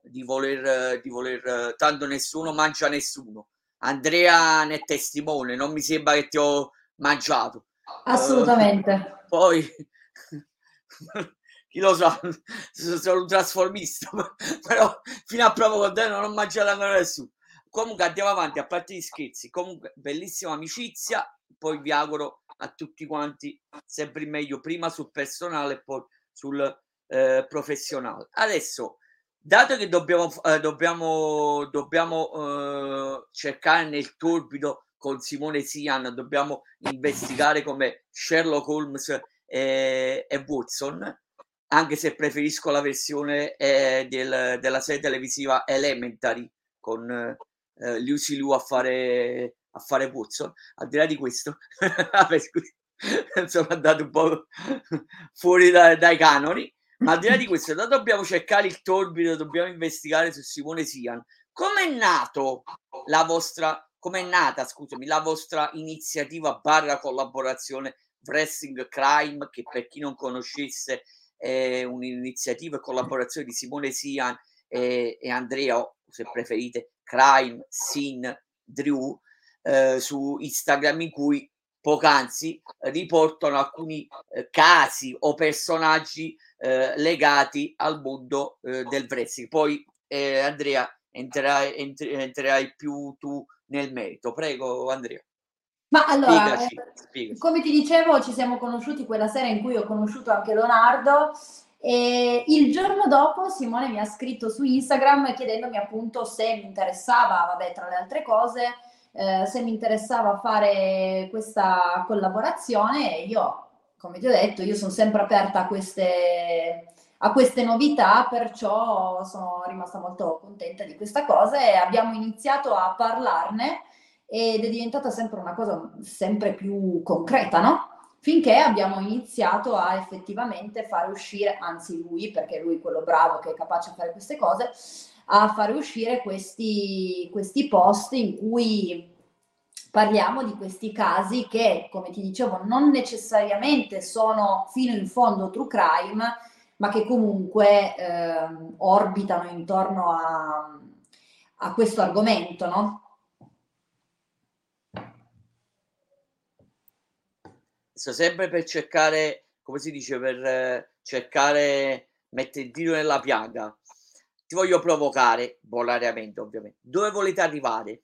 [SPEAKER 1] di voler, di voler, tanto nessuno mangia nessuno. Andrea ne è testimone, non mi sembra che ti ho mangiato.
[SPEAKER 2] Assolutamente. Uh,
[SPEAKER 1] poi chi lo sa, sono un trasformista, però fino a prova con te non ho mangiato ancora nessuno. Comunque andiamo avanti, a parte gli scherzi, comunque bellissima amicizia, poi vi auguro a tutti quanti sempre meglio, prima sul personale e poi sul eh, professionale. Adesso, dato che dobbiamo, eh, dobbiamo, dobbiamo eh, cercare nel torbido con Simone Sian, dobbiamo investigare come Sherlock Holmes e, e Watson, anche se preferisco la versione eh, del, della serie televisiva Elementary con eh, Lucy Liu a fare, a fare Watson. Al di là di questo, sono andato un po' fuori da, dai canoni, al di là di questo, noi dobbiamo cercare il torbido, dobbiamo investigare su Simone Sian. Come è nato la vostra, come è nata, scusami, la vostra iniziativa barra collaborazione Wrestling Crime, che per chi non conoscesse è un'iniziativa e collaborazione di Simone Sian e, e Andrea, o se preferite, Crime, Sin, Drew, eh, su Instagram in cui poc'anzi riportano alcuni eh, casi o personaggi eh, legati al mondo eh, del wrestling. Poi eh, Andrea entrerai, entrerai più tu nel merito. Prego Andrea.
[SPEAKER 2] Ma allora, spiegaci, spiegaci. come ti dicevo, ci siamo conosciuti quella sera in cui ho conosciuto anche Leonardo e il giorno dopo Simone mi ha scritto su Instagram chiedendomi appunto se mi interessava, vabbè, tra le altre cose, eh, se mi interessava fare questa collaborazione e io, come ti ho detto, io sono sempre aperta a queste, a queste novità, perciò sono rimasta molto contenta di questa cosa e abbiamo iniziato a parlarne ed è diventata sempre una cosa sempre più concreta, no? Finché abbiamo iniziato a effettivamente fare uscire, anzi lui, perché lui è quello bravo che è capace di fare queste cose, a fare uscire questi, questi post in cui parliamo di questi casi che, come ti dicevo, non necessariamente sono fino in fondo true crime, ma che comunque eh, orbitano intorno a, a questo argomento, no?
[SPEAKER 1] sto sempre per cercare, come si dice, per eh, cercare mettere il dito nella piaga. Ti voglio provocare, bonariamente ovviamente. Dove volete arrivare?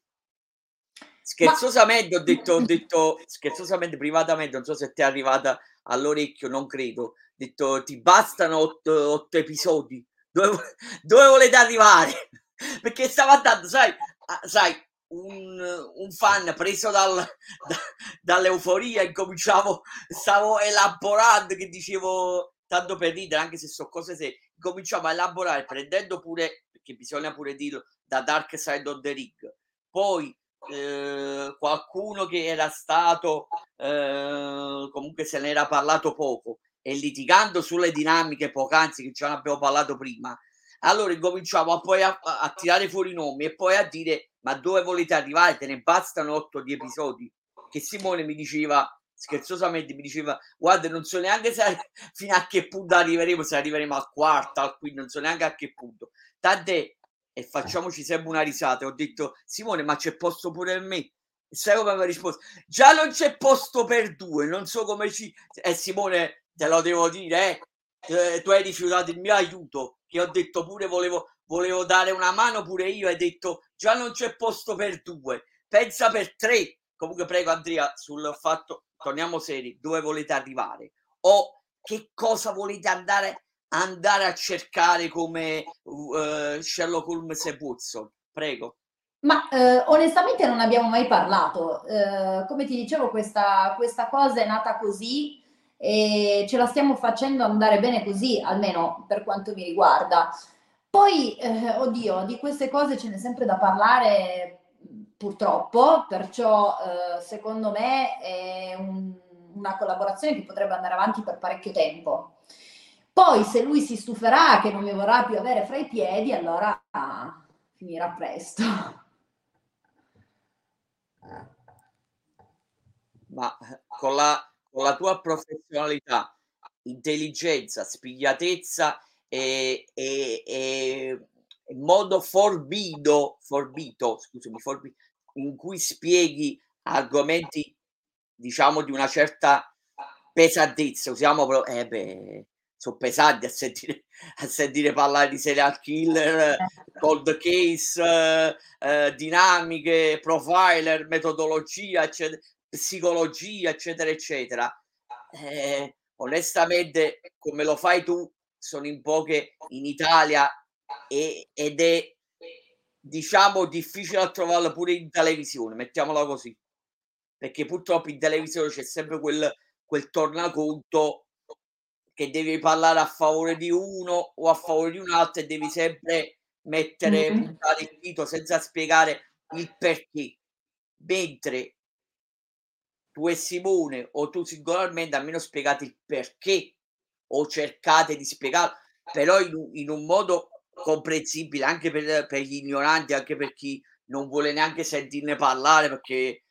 [SPEAKER 1] Scherzosamente ho detto, ho detto, scherzosamente, privatamente, non so se ti è arrivata all'orecchio, non credo. Ho detto, ti bastano otto, otto episodi? Dove, dove volete arrivare? Perché stavo andando, sai, sai, un, un fan preso dal, da, dall'euforia incominciavo, stavo elaborando che dicevo tanto per ridere, anche se so cose se cominciamo a elaborare prendendo pure, perché bisogna pure dirlo, da Dark Side of the Rig. Poi eh, qualcuno che era stato eh, comunque se ne era parlato poco e litigando sulle dinamiche poc'anzi che ne abbiamo parlato prima allora incominciamo a poi a, a, tirare fuori i nomi e poi a dire ma dove volete arrivare? Te ne bastano otto di episodi. Che Simone mi diceva scherzosamente mi diceva guarda non so neanche se, fino a che punto arriveremo se arriveremo al quarto al quinto non so neanche a che punto. Tant'è e facciamoci sempre una risata. Ho detto, Simone, ma c'è posto pure per me? E sai come aveva risposto? Già non c'è posto per due, non so come ci... Eh Simone, te lo devo dire, eh, eh tu hai rifiutato il mio aiuto, che ho detto pure volevo, volevo dare una mano pure io, hai detto già non c'è posto per due, pensa per tre. Comunque prego Andrea sul fatto, torniamo seri, dove volete arrivare? O che cosa volete andare andare a cercare come uh, Sherlock Holmes e Watson. Prego.
[SPEAKER 2] Ma eh, onestamente non abbiamo mai parlato. Eh, come ti dicevo, questa, questa, cosa è nata così e ce la stiamo facendo andare bene così, almeno per quanto mi riguarda. Poi, eh, oddio, di queste cose ce n'è sempre da parlare purtroppo, perciò eh, secondo me è un, una collaborazione che potrebbe andare avanti per parecchio tempo. Poi se lui si stuferà che non mi vorrà più avere fra i piedi, allora ah, finirà presto.
[SPEAKER 1] Ma con la, con la tua professionalità, intelligenza, spigliatezza e, e, e modo forbito, forbito, scusami, forbito, in cui spieghi argomenti, diciamo, di una certa pesadezza, usiamo però, eh beh, sono pesanti a sentire, a sentire parlare di serial killer, cold case, eh, eh, dinamiche, profiler, metodologia, eccetera, psicologia, eccetera, eccetera. Eh, onestamente, come lo fai tu, sono in poche in Italia e, ed è diciamo difficile a trovarlo pure in televisione, mettiamola così, perché purtroppo in televisione c'è sempre quel, quel tornaconto che devi parlare a favore di uno o a favore di un altro e devi sempre mettere mm-hmm. il dito senza spiegare il perché. Mentre tu e Simone o tu singolarmente almeno spiegate il perché o cercate di spiegare però in, in un modo comprensibile anche per, per, gli ignoranti, anche per chi non vuole neanche sentirne parlare perché eh,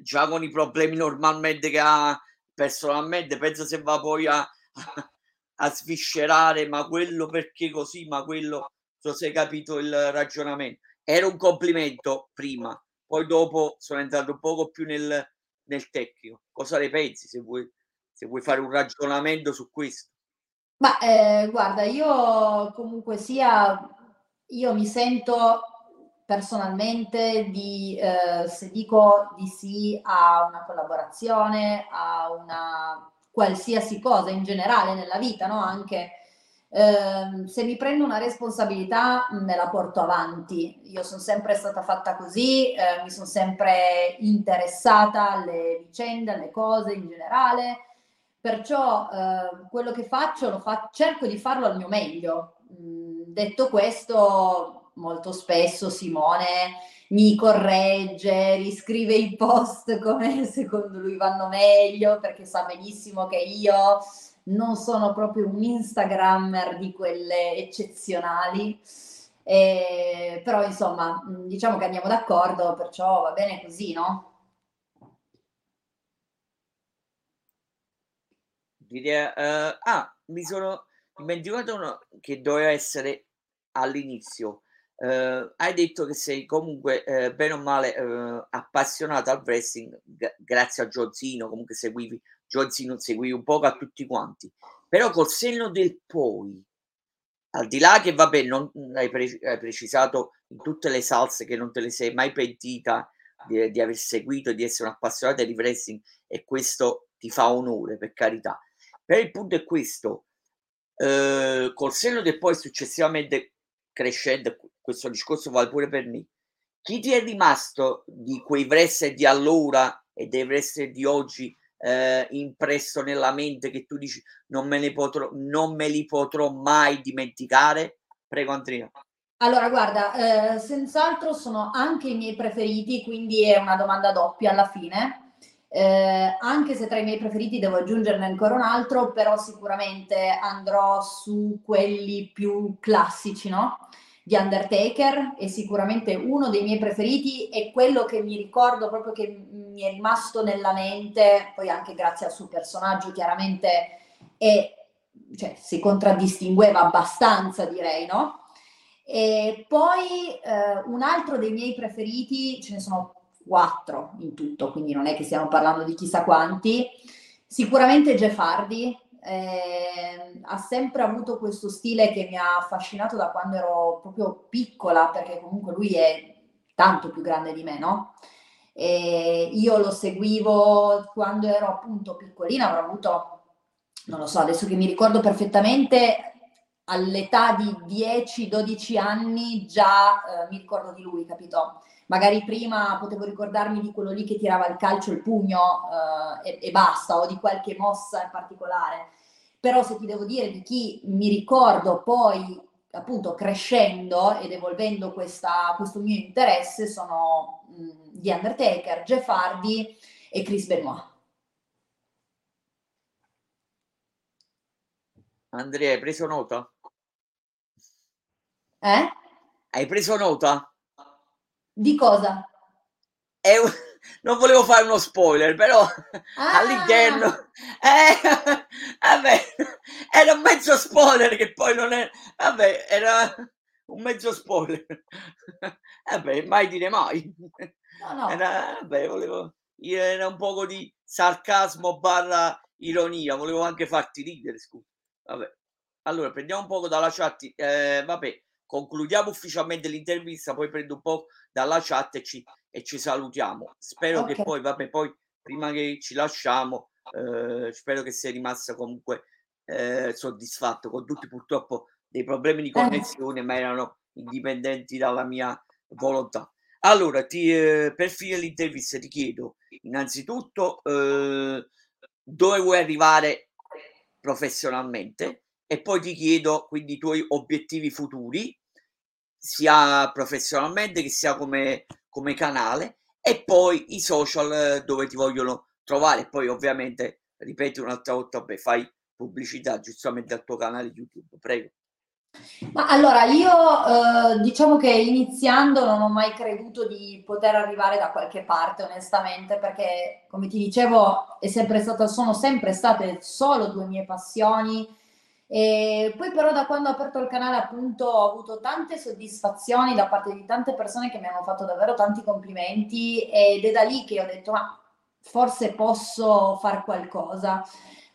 [SPEAKER 1] già con i problemi normalmente che ha personalmente penso se va poi a, a sviscerare, ma quello perché così, ma quello, so se hai capito il ragionamento. Era un complimento prima, poi dopo sono entrato un poco più nel, nel tecnico. Cosa ne pensi se vuoi, se vuoi fare un ragionamento su questo?
[SPEAKER 2] Ma eh, guarda, io comunque sia, io mi sento personalmente di, eh, se dico di sì a una collaborazione, a una qualsiasi cosa in generale nella vita, no? Anche eh, se mi prendo una responsabilità me la porto avanti. Io sono sempre stata fatta così, eh, mi sono sempre interessata alle vicende, alle cose in generale. Perciò eh, quello che faccio fa- cerco di farlo al mio meglio. Mm, detto questo, molto spesso Simone mi corregge, riscrive i post come secondo lui vanno meglio, perché sa benissimo che io non sono proprio un Instagrammer di quelle eccezionali. Eh, però insomma, diciamo che andiamo d'accordo, perciò va bene così, no?
[SPEAKER 1] Direi, uh, ah, mi sono dimenticato che doveva essere all'inizio Uh, hai detto che sei comunque uh, bene o male uh, appassionato al wrestling g- grazie a Giorgino, comunque seguivi Giorgino, seguivi un po' a tutti quanti, però col senno del poi, al di là che vabbè, non hai, pre- hai precisato in tutte le salse che non te le sei mai pentita di, di aver seguito, di essere un appassionato di wrestling e questo ti fa onore, per carità. Però il punto è questo, col senno del poi successivamente crescendo questo discorso vale pure per me. Chi ti è rimasto di quei wrestler di allora e dei wrestler di oggi eh, impresso nella mente che tu dici non me, ne potrò, non me li potrò mai dimenticare? Prego Andrea.
[SPEAKER 2] Allora, guarda, eh, senz'altro sono anche i miei preferiti, quindi è una domanda doppia alla fine. Eh, anche se tra i miei preferiti devo aggiungerne ancora un altro, però sicuramente andrò su quelli più classici, no? Di Undertaker è sicuramente uno dei miei preferiti e quello che mi ricordo proprio che mi è rimasto nella mente, poi anche grazie al suo personaggio chiaramente, e cioè, si contraddistingueva abbastanza, direi, no? E poi eh, un altro dei miei preferiti, ce ne sono quattro in tutto, quindi non è che stiamo parlando di chissà quanti, sicuramente Jeff Hardy eh, ha sempre avuto questo stile che mi ha affascinato da quando ero proprio piccola, perché comunque lui è tanto più grande di me, no? E io lo seguivo quando ero appunto piccolina, avrò avuto, non lo so, adesso che mi ricordo perfettamente, all'età di 10-12 anni già eh, mi ricordo di lui, capito? Magari prima potevo ricordarmi di quello lì che tirava il calcio, il pugno eh, e, e, basta, o di qualche mossa in particolare. Però se ti devo dire di chi mi ricordo poi appunto crescendo ed evolvendo questa, questo mio interesse sono mh, The Undertaker, Jeff Hardy e Chris Benoit.
[SPEAKER 1] Andrea, hai preso nota?
[SPEAKER 2] Eh?
[SPEAKER 1] Hai preso nota?
[SPEAKER 2] Di cosa?
[SPEAKER 1] Un... Non volevo fare uno spoiler, però ah. all'interno eh, vabbè, era un mezzo spoiler che poi non è vabbè, era un mezzo spoiler. vabbè, mai dire mai. No, no. Era, vabbè, volevo era un poco di sarcasmo barra ironia, volevo anche farti ridere, scusa. Vabbè. Allora, prendiamo un poco dalla chat. Eh, vabbè, concludiamo ufficialmente l'intervista, poi prendo un po' dalla chat e ci, e ci salutiamo. Spero okay. che poi, vabbè, poi prima che ci lasciamo, eh, spero che sia rimasta comunque eh, soddisfatto con tutti purtroppo dei problemi di eh. connessione, ma erano indipendenti dalla mia volontà. Allora, ti, eh, per finire l'intervista ti chiedo innanzitutto eh, dove vuoi arrivare professionalmente e poi ti chiedo quindi i tuoi obiettivi futuri, sia professionalmente che sia come, come canale, e poi i social eh, dove ti vogliono trovare. Poi ovviamente, ripeto un'altra volta, beh, fai pubblicità giustamente al tuo canale YouTube, prego.
[SPEAKER 2] Ma allora io eh, diciamo che iniziando non ho mai creduto di poter arrivare da qualche parte, onestamente, perché come ti dicevo è sempre stata, sono sempre state solo due mie passioni e poi però da quando ho aperto il canale appunto ho avuto tante soddisfazioni da parte di tante persone che mi hanno fatto davvero tanti complimenti ed è da lì che ho detto ma forse posso fare qualcosa.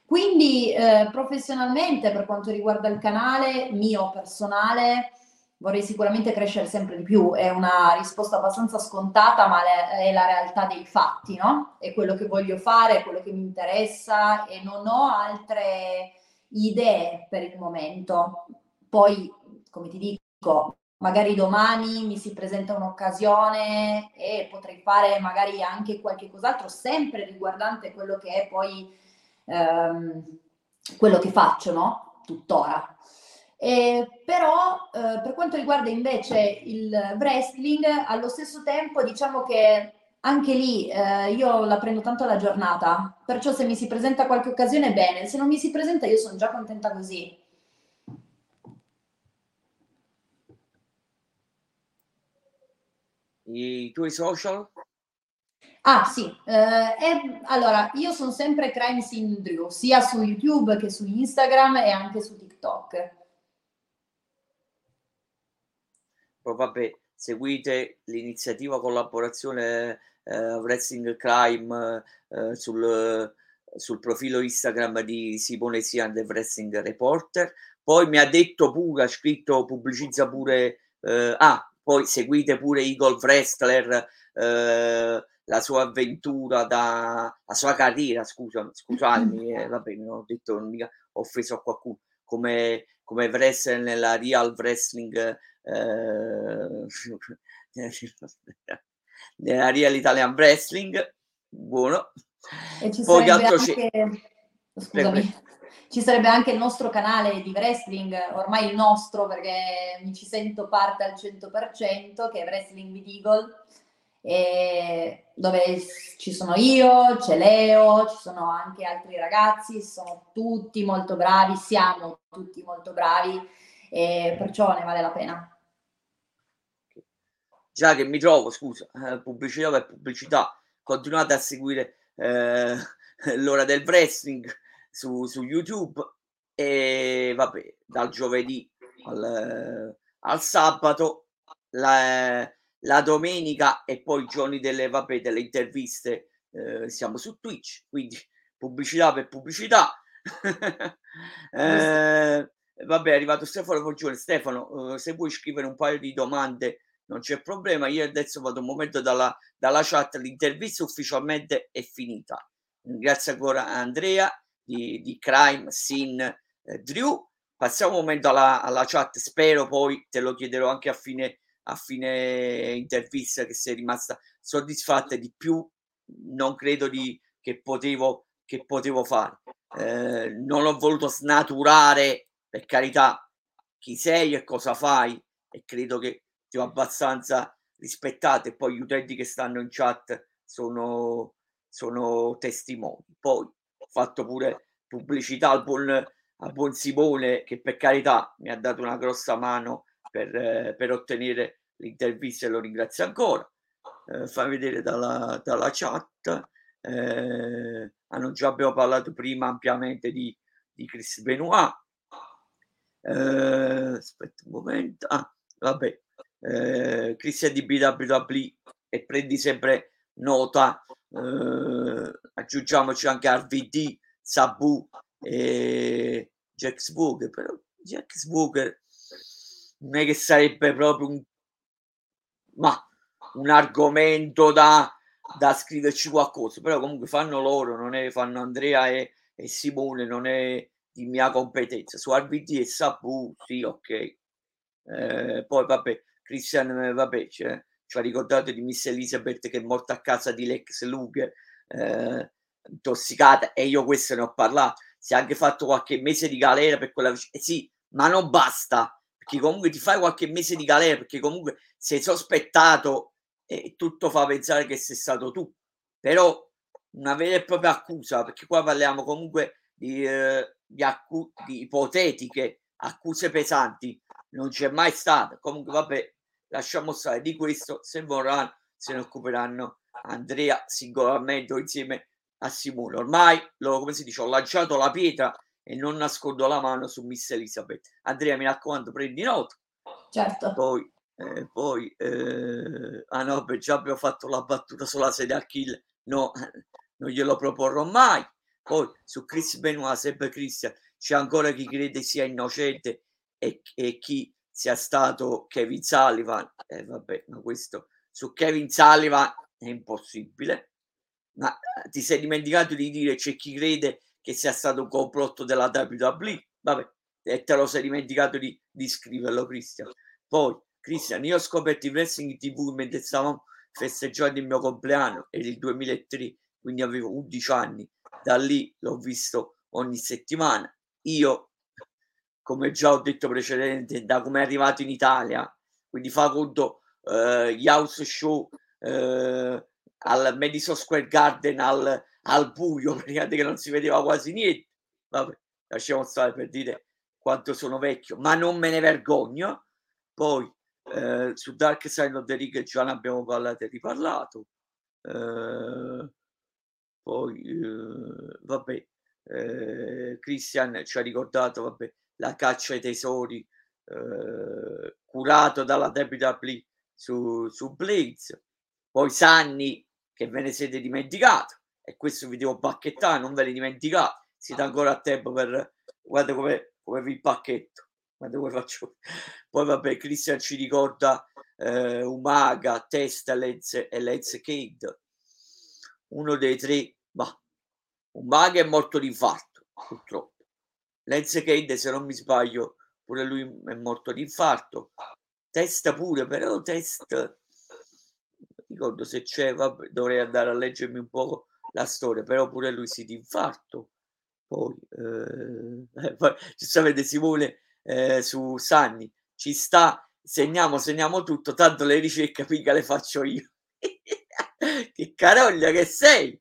[SPEAKER 2] Quindi eh, professionalmente per quanto riguarda il canale mio personale vorrei sicuramente crescere sempre di più, è una risposta abbastanza scontata ma è la realtà dei fatti, no? È quello che voglio fare, è quello che mi interessa e non ho altre idee per il momento. Poi, come ti dico, magari domani mi si presenta un'occasione e potrei fare magari anche qualche cos'altro, sempre riguardante quello che è poi ehm, quello che faccio, no? Tuttora. Eh, però eh, per quanto riguarda invece il wrestling, allo stesso tempo diciamo che anche lì eh, io la prendo tanto alla giornata, perciò se mi si presenta qualche occasione bene, se non mi si presenta io sono già contenta così.
[SPEAKER 1] I tuoi social?
[SPEAKER 2] Ah sì, eh, e, allora io sono sempre Crime Scene Drew, sia su YouTube che su Instagram e anche su TikTok.
[SPEAKER 1] Poi vabbè, seguite l'iniziativa collaborazione eh, Wrestling Crime eh, sul, sul, profilo Instagram di Simone Sian The Wrestling Reporter. Poi mi ha detto pure, ha scritto, pubblicizza pure, eh, ah, poi seguite pure Eagle Wrestler, eh, la sua avventura, da, la sua carriera, scusa, scusatemi, eh, vabbè, non ho detto, non mica ho offeso a qualcuno, come, come wrestler nella Real Wrestling eh, nella Real Italian Wrestling, buono,
[SPEAKER 2] E ci Poi sarebbe anche... Scusami. Ci sarebbe anche il nostro canale di wrestling, ormai il nostro perché mi ci sento parte al 100%, che è Wrestling with Eagle, dove ci sono io, c'è Leo, ci sono anche altri ragazzi, sono tutti molto bravi, siamo tutti molto bravi e perciò ne vale la pena.
[SPEAKER 1] Già che mi trovo, scusa, eh, pubblicità per pubblicità, continuate a seguire eh, l'ora del wrestling su, su, YouTube e vabbè, dal giovedì al, al sabato, la, la, domenica e poi i giorni delle, vabbè, delle interviste eh, siamo su Twitch, quindi pubblicità per pubblicità. eh, vabbè, è arrivato Stefano Forgione. Stefano, eh, se vuoi scrivere un paio di domande non c'è problema. Io adesso vado un momento dalla, dalla chat, l'intervista ufficialmente è finita. Grazie ancora a Andrea di, di Crime Sin eh, Drew. Passiamo un momento alla, alla, chat, spero poi te lo chiederò anche a fine, a fine intervista che sei rimasta soddisfatta di più, non credo di, che, potevo, che potevo fare. Eh, non ho voluto snaturare, per carità, chi sei e cosa fai e credo che ho abbastanza rispettato e poi gli utenti che stanno in chat sono, sono testimoni. Poi ho fatto pure pubblicità al buon, al buon Simone che per carità mi ha dato una grossa mano per, per ottenere l'intervista e lo ringrazio ancora. Eh, fammi vedere dalla, dalla chat. Eh, hanno già abbiamo parlato prima ampiamente di, di Chris Benoit. Eh, aspetta un momento. Ah, vabbè. Eh, Christian di BWW e prendi sempre nota. Eh, aggiungiamoci anche RVD Sabu e Jack Swooker, però Jack Swooker non è che sarebbe proprio un, ma, un argomento da, da scriverci qualcosa, però comunque fanno loro, non è, fanno Andrea e, e Simone, non è di mia competenza. Su RBD e Sabu, sì, ok. Eh, poi vabbè, Christian, vabbè, cioè, ci ha ricordato di Miss Elizabeth che è morta a casa di Lex Luger. Eh, intossicata e io questo ne ho parlato. Si è anche fatto qualche mese di galera per quella. Eh sì, ma non basta, perché comunque ti fai qualche mese di galera, perché comunque sei sospettato e tutto fa pensare che sei stato tu. Però una vera e propria accusa, perché qua parliamo comunque di, eh, di, accu- di ipotetiche accuse pesanti, non c'è mai stata. Comunque, vabbè, lasciamo stare di questo. Se vorranno, se ne occuperanno Andrea singolarmente o insieme a Simone. Ormai, lo, come si dice, ho lanciato la pietra e non nascondo la mano su Miss Elizabeth. Andrea, mi raccomando, prendi nota.
[SPEAKER 2] Certo.
[SPEAKER 1] Poi, eh, poi eh, ah no, beh, già abbiamo fatto la battuta sulla sedia al kill. No, non glielo proporrò mai. Poi su Chris Benoit, sempre Christian, c'è ancora chi crede sia innocente e, e chi sia stato Kevin Sullivan. Eh, vabbè, ma questo su Kevin Sullivan è impossibile ma eh, ti sei dimenticato di dire c'è chi crede che sia stato un complotto della WWE? Vabbè, e te lo sei dimenticato di, di scriverlo, Cristian. Poi, Cristian, io ho scoperto il wrestling TV mentre stavamo festeggiando il mio compleanno, era il 2003, quindi avevo 11 anni. Da lì l'ho visto ogni settimana. Io, come già ho detto precedentemente, da come è arrivato in Italia, quindi fa conto eh, gli house show, eh, al Madison Square Garden al, al buio, praticamente che non si vedeva quasi niente. Vabbè, lasciamo stare per dire quanto sono vecchio, ma non me ne vergogno. Poi eh, su Dark Side of the Ring già ne abbiamo parlato e riparlato. Eh, poi, eh, vabbè, eh, Christian ci ha ricordato, vabbè, la caccia ai tesori eh, curato dalla WWE su, su Blades. Poi Sanni che ve ne siete dimenticato e questo vi devo bacchettare, non ve ne dimenticate, siete ancora a tempo per guarda come, come vi pacchetto, guarda come faccio. Poi vabbè, Christian ci ricorda eh, Umaga, Testa, Lenz e Lenz Cade, uno dei tre, ma Umaga è morto di infarto, purtroppo. Lenz Cade, se non mi sbaglio, pure lui è morto di infarto. Testa pure, però Testa ricordo se c'è, vabbè, dovrei andare a leggermi un po' la storia, però pure lui si di infarto. Poi, eh, poi giustamente Simone eh, su Sanni ci sta, segniamo, segniamo tutto, tanto le ricerche mica le faccio io. che caroglia che sei!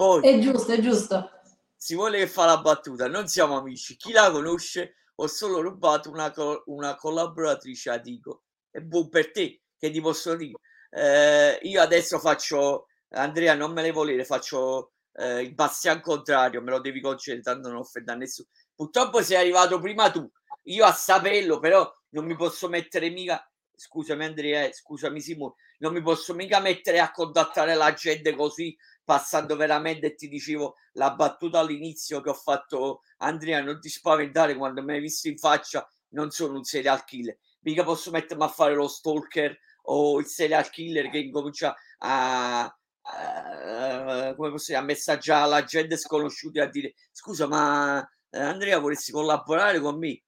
[SPEAKER 2] Poi, è giusto, è giusto.
[SPEAKER 1] Si vuole che fa la battuta, non siamo amici. Chi la conosce ho solo rubato una, co- una collaboratrice a Dico. È buon per te, che ti posso dire. Eh, io adesso faccio, Andrea, non me le volere, faccio eh, il bastian contrario, me lo devi concedere, tanto non offendo a nessuno. Purtroppo sei arrivato prima tu, io a saperlo, però non mi posso mettere mica, scusami Andrea, eh, scusami Simone, non mi posso mica mettere a contattare la gente così, passando veramente ti dicevo la battuta all'inizio che ho fatto, Andrea, non ti spaventare quando mi hai visto in faccia, non sono un serial killer, mica posso mettermi a fare lo stalker o il serial killer che incomincia a, Uh, come posso dire, a messaggiare alla gente sconosciuta e a dire scusa ma eh, Andrea vorresti collaborare con me?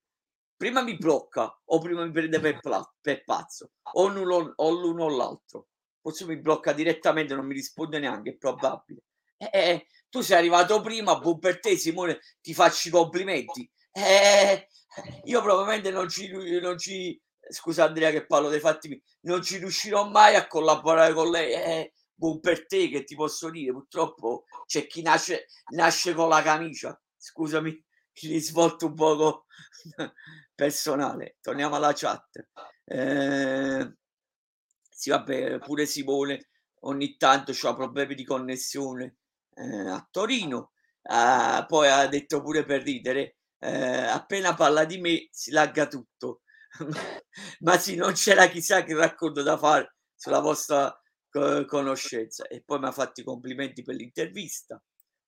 [SPEAKER 1] Prima mi blocca o prima mi prende per, pla- per pazzo o, nulo, o l'uno o l'altro forse mi blocca direttamente non mi risponde neanche è probabile. Eh, eh, tu sei arrivato prima buon per te Simone ti faccio i complimenti. Eh, io probabilmente non ci, non ci scusa Andrea che parlo dei fatti non ci riuscirò mai a collaborare con lei. Eh, buon per te che ti posso dire purtroppo c'è chi nasce, nasce con la camicia. Scusami ti svolto un poco personale. Torniamo alla chat. Eh, sì vabbè pure Simone ogni tanto ha problemi di connessione eh, a Torino. Eh, poi ha detto pure per ridere eh, appena parla di me si lagga tutto. Ma sì non c'era chissà che racconto da fare sulla vostra conoscenza. E poi mi ha fatto i complimenti per l'intervista.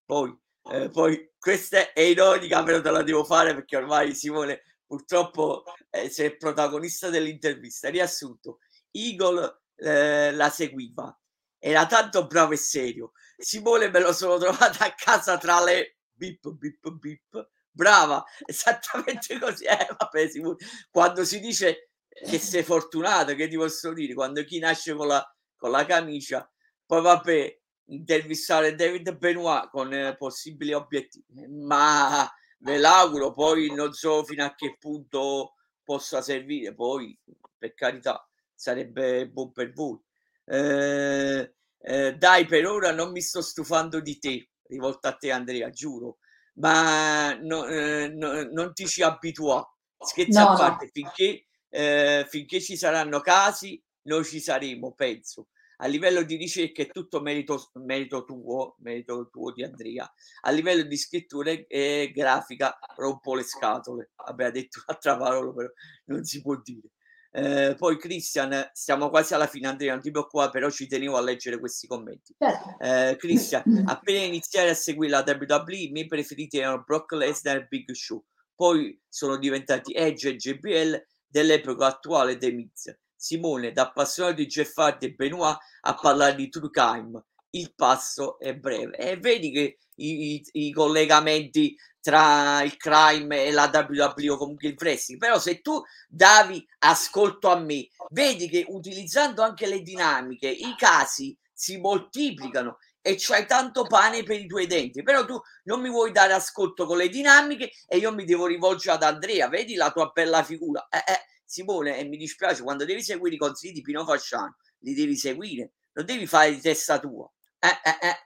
[SPEAKER 1] Poi, eh, poi questa è ironica però te la devo fare perché ormai Simone purtroppo eh, sei protagonista dell'intervista. Riassunto. Eagle eh, la seguiva. Era tanto bravo e serio. Simone me lo sono trovata a casa tra le bip bip bip. Brava esattamente così. Eh, vabbè, Simone. quando si dice che sei fortunato che ti posso dire? Quando chi nasce con la con la camicia. Poi vabbè, intervistare David Benoit con eh, possibili obiettivi, ma ve l'auguro, poi non so fino a che punto possa servire, poi per carità sarebbe buon per voi. Eh, eh, dai, per ora non mi sto stufando di te, rivolta a te Andrea, giuro, ma no, eh, no, non ti ci abitua. Scherzi no, a parte, finché, eh, finché ci saranno casi, noi ci saremo, penso a livello di ricerca è tutto merito, merito tuo, merito tuo di Andrea. A livello di scrittura e grafica rompo le scatole. Vabbè, ha detto un'altra parola, però non si può dire. Eh, poi Christian, siamo quasi alla fine, Andrea, non ti preoccupare, però ci tenevo a leggere questi commenti. Certo. Eh, Christian, appena iniziare a seguire la WWE, i miei preferiti erano Brock Lesnar e Big Show. Poi sono diventati Edge e JBL dell'epoca attuale dei Miz. Simone, da appassionato di Jeff Hardy e Benoit a parlare di True Crime. Il passo è breve. E vedi che i, i, i collegamenti tra il crime e la WWE o comunque il wrestling. Però se tu davi ascolto a me, vedi che utilizzando anche le dinamiche, i casi si moltiplicano e c'hai tanto pane per i tuoi denti. Però tu non mi vuoi dare ascolto con le dinamiche e io mi devo rivolgere ad Andrea. Vedi la tua bella figura. Eh, eh Simone, e mi dispiace, quando devi seguire i consigli di Pino Fasciano, li devi seguire, non devi fare di testa tua. Eh, eh, eh.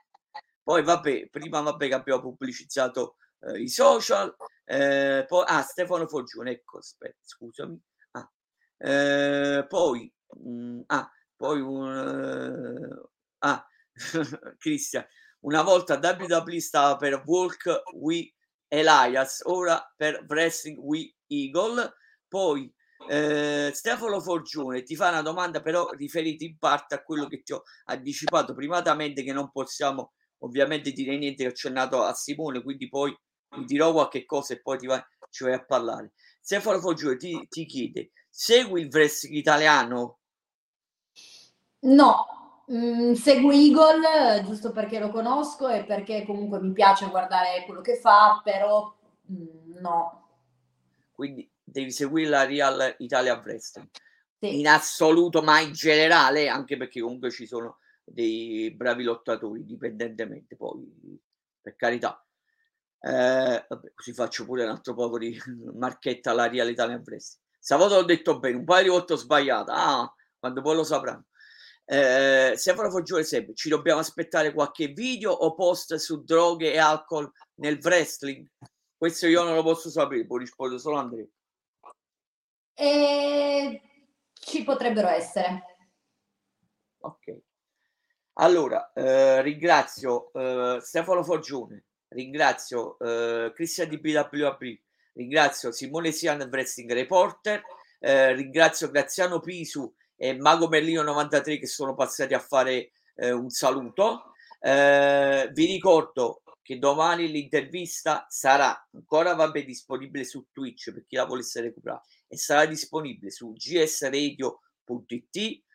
[SPEAKER 1] Poi vabbè, prima vabbè che abbiamo pubblicizzato eh, i social, eh, poi, ah, Stefano Foggione, ecco, aspetta, scusami. Ah, eh, poi, mh, mm, ah, poi un... Uh, ah, Cristian, una volta WWE stava per Walk We Elias, ora per Wrestling We Eagle, poi eh, Stefano Forgione ti fa una domanda però riferita in parte a quello che ti ho anticipato privatamente che non possiamo ovviamente dire niente che ho accennato a Simone quindi poi dirò qualche cosa e poi ti vai, ci vai a parlare Stefano Forgione ti, ti chiede segui il wrestling italiano?
[SPEAKER 2] No, mm, seguo Eagle giusto perché lo conosco e perché comunque mi piace guardare quello che fa però mm, no
[SPEAKER 1] quindi devi seguire la Real Italia Wrestling sì. in assoluto, ma in generale, anche perché comunque ci sono dei bravi lottatori, dipendentemente poi, per carità. Eh, vabbè, così faccio pure un altro po' di marchetta alla Real Italian Wrestling. Stavolta l'ho detto bene, un paio di volte ho sbagliato, ah, quando poi lo sapranno. Eh, Stefano Foggiore sempre, ci dobbiamo aspettare qualche video o post su droghe e alcol nel wrestling? Questo io non lo posso sapere, poi rispondo solo Andrea.
[SPEAKER 2] E ci potrebbero essere.
[SPEAKER 1] Ok. Allora, eh, ringrazio eh, Stefano Foggione, ringrazio eh, Cristian di BWAP, ringrazio Simone Sian, Wrestling Reporter, eh, ringrazio Graziano Pisu e Mago Merlino 93 che sono passati a fare eh, un saluto. Eh, vi ricordo che domani l'intervista sarà ancora vabbè, disponibile su Twitch per chi la volesse recuperare e sarà disponibile su gsradio.it,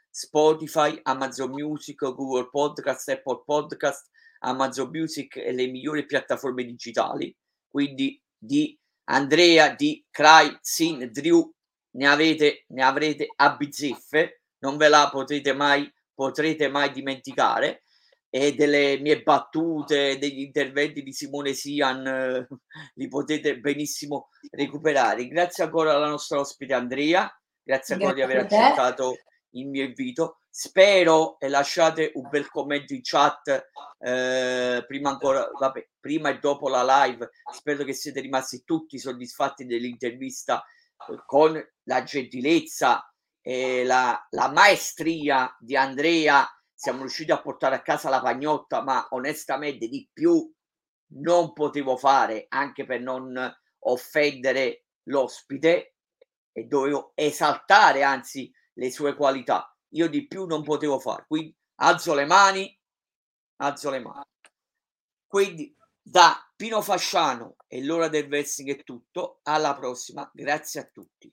[SPEAKER 1] Spotify, Amazon Music, Google Podcast, Apple Podcast, Amazon Music e le migliori piattaforme digitali. Quindi di Andrea, di Cry, Sin, Drew, ne avete, ne avrete a bizzeffe, non ve la potrete mai, potrete mai dimenticare e delle mie battute, degli interventi di Simone Sian, eh, li potete benissimo recuperare. Grazie ancora alla nostra ospite Andrea, grazie ancora grazie di aver accettato il mio invito. Spero e lasciate un bel commento in chat eh, prima ancora, vabbè, prima e dopo la live. Spero che siete rimasti tutti soddisfatti dell'intervista eh, con la gentilezza e la, la maestria di Andrea siamo riusciti a portare a casa la pagnotta, ma onestamente di più non potevo fare anche per non offendere l'ospite e dovevo esaltare anzi le sue qualità. Io di più non potevo fare, quindi alzo le mani, alzo le mani. Quindi da Pino Fasciano e l'ora del wrestling è tutto, alla prossima, grazie a tutti.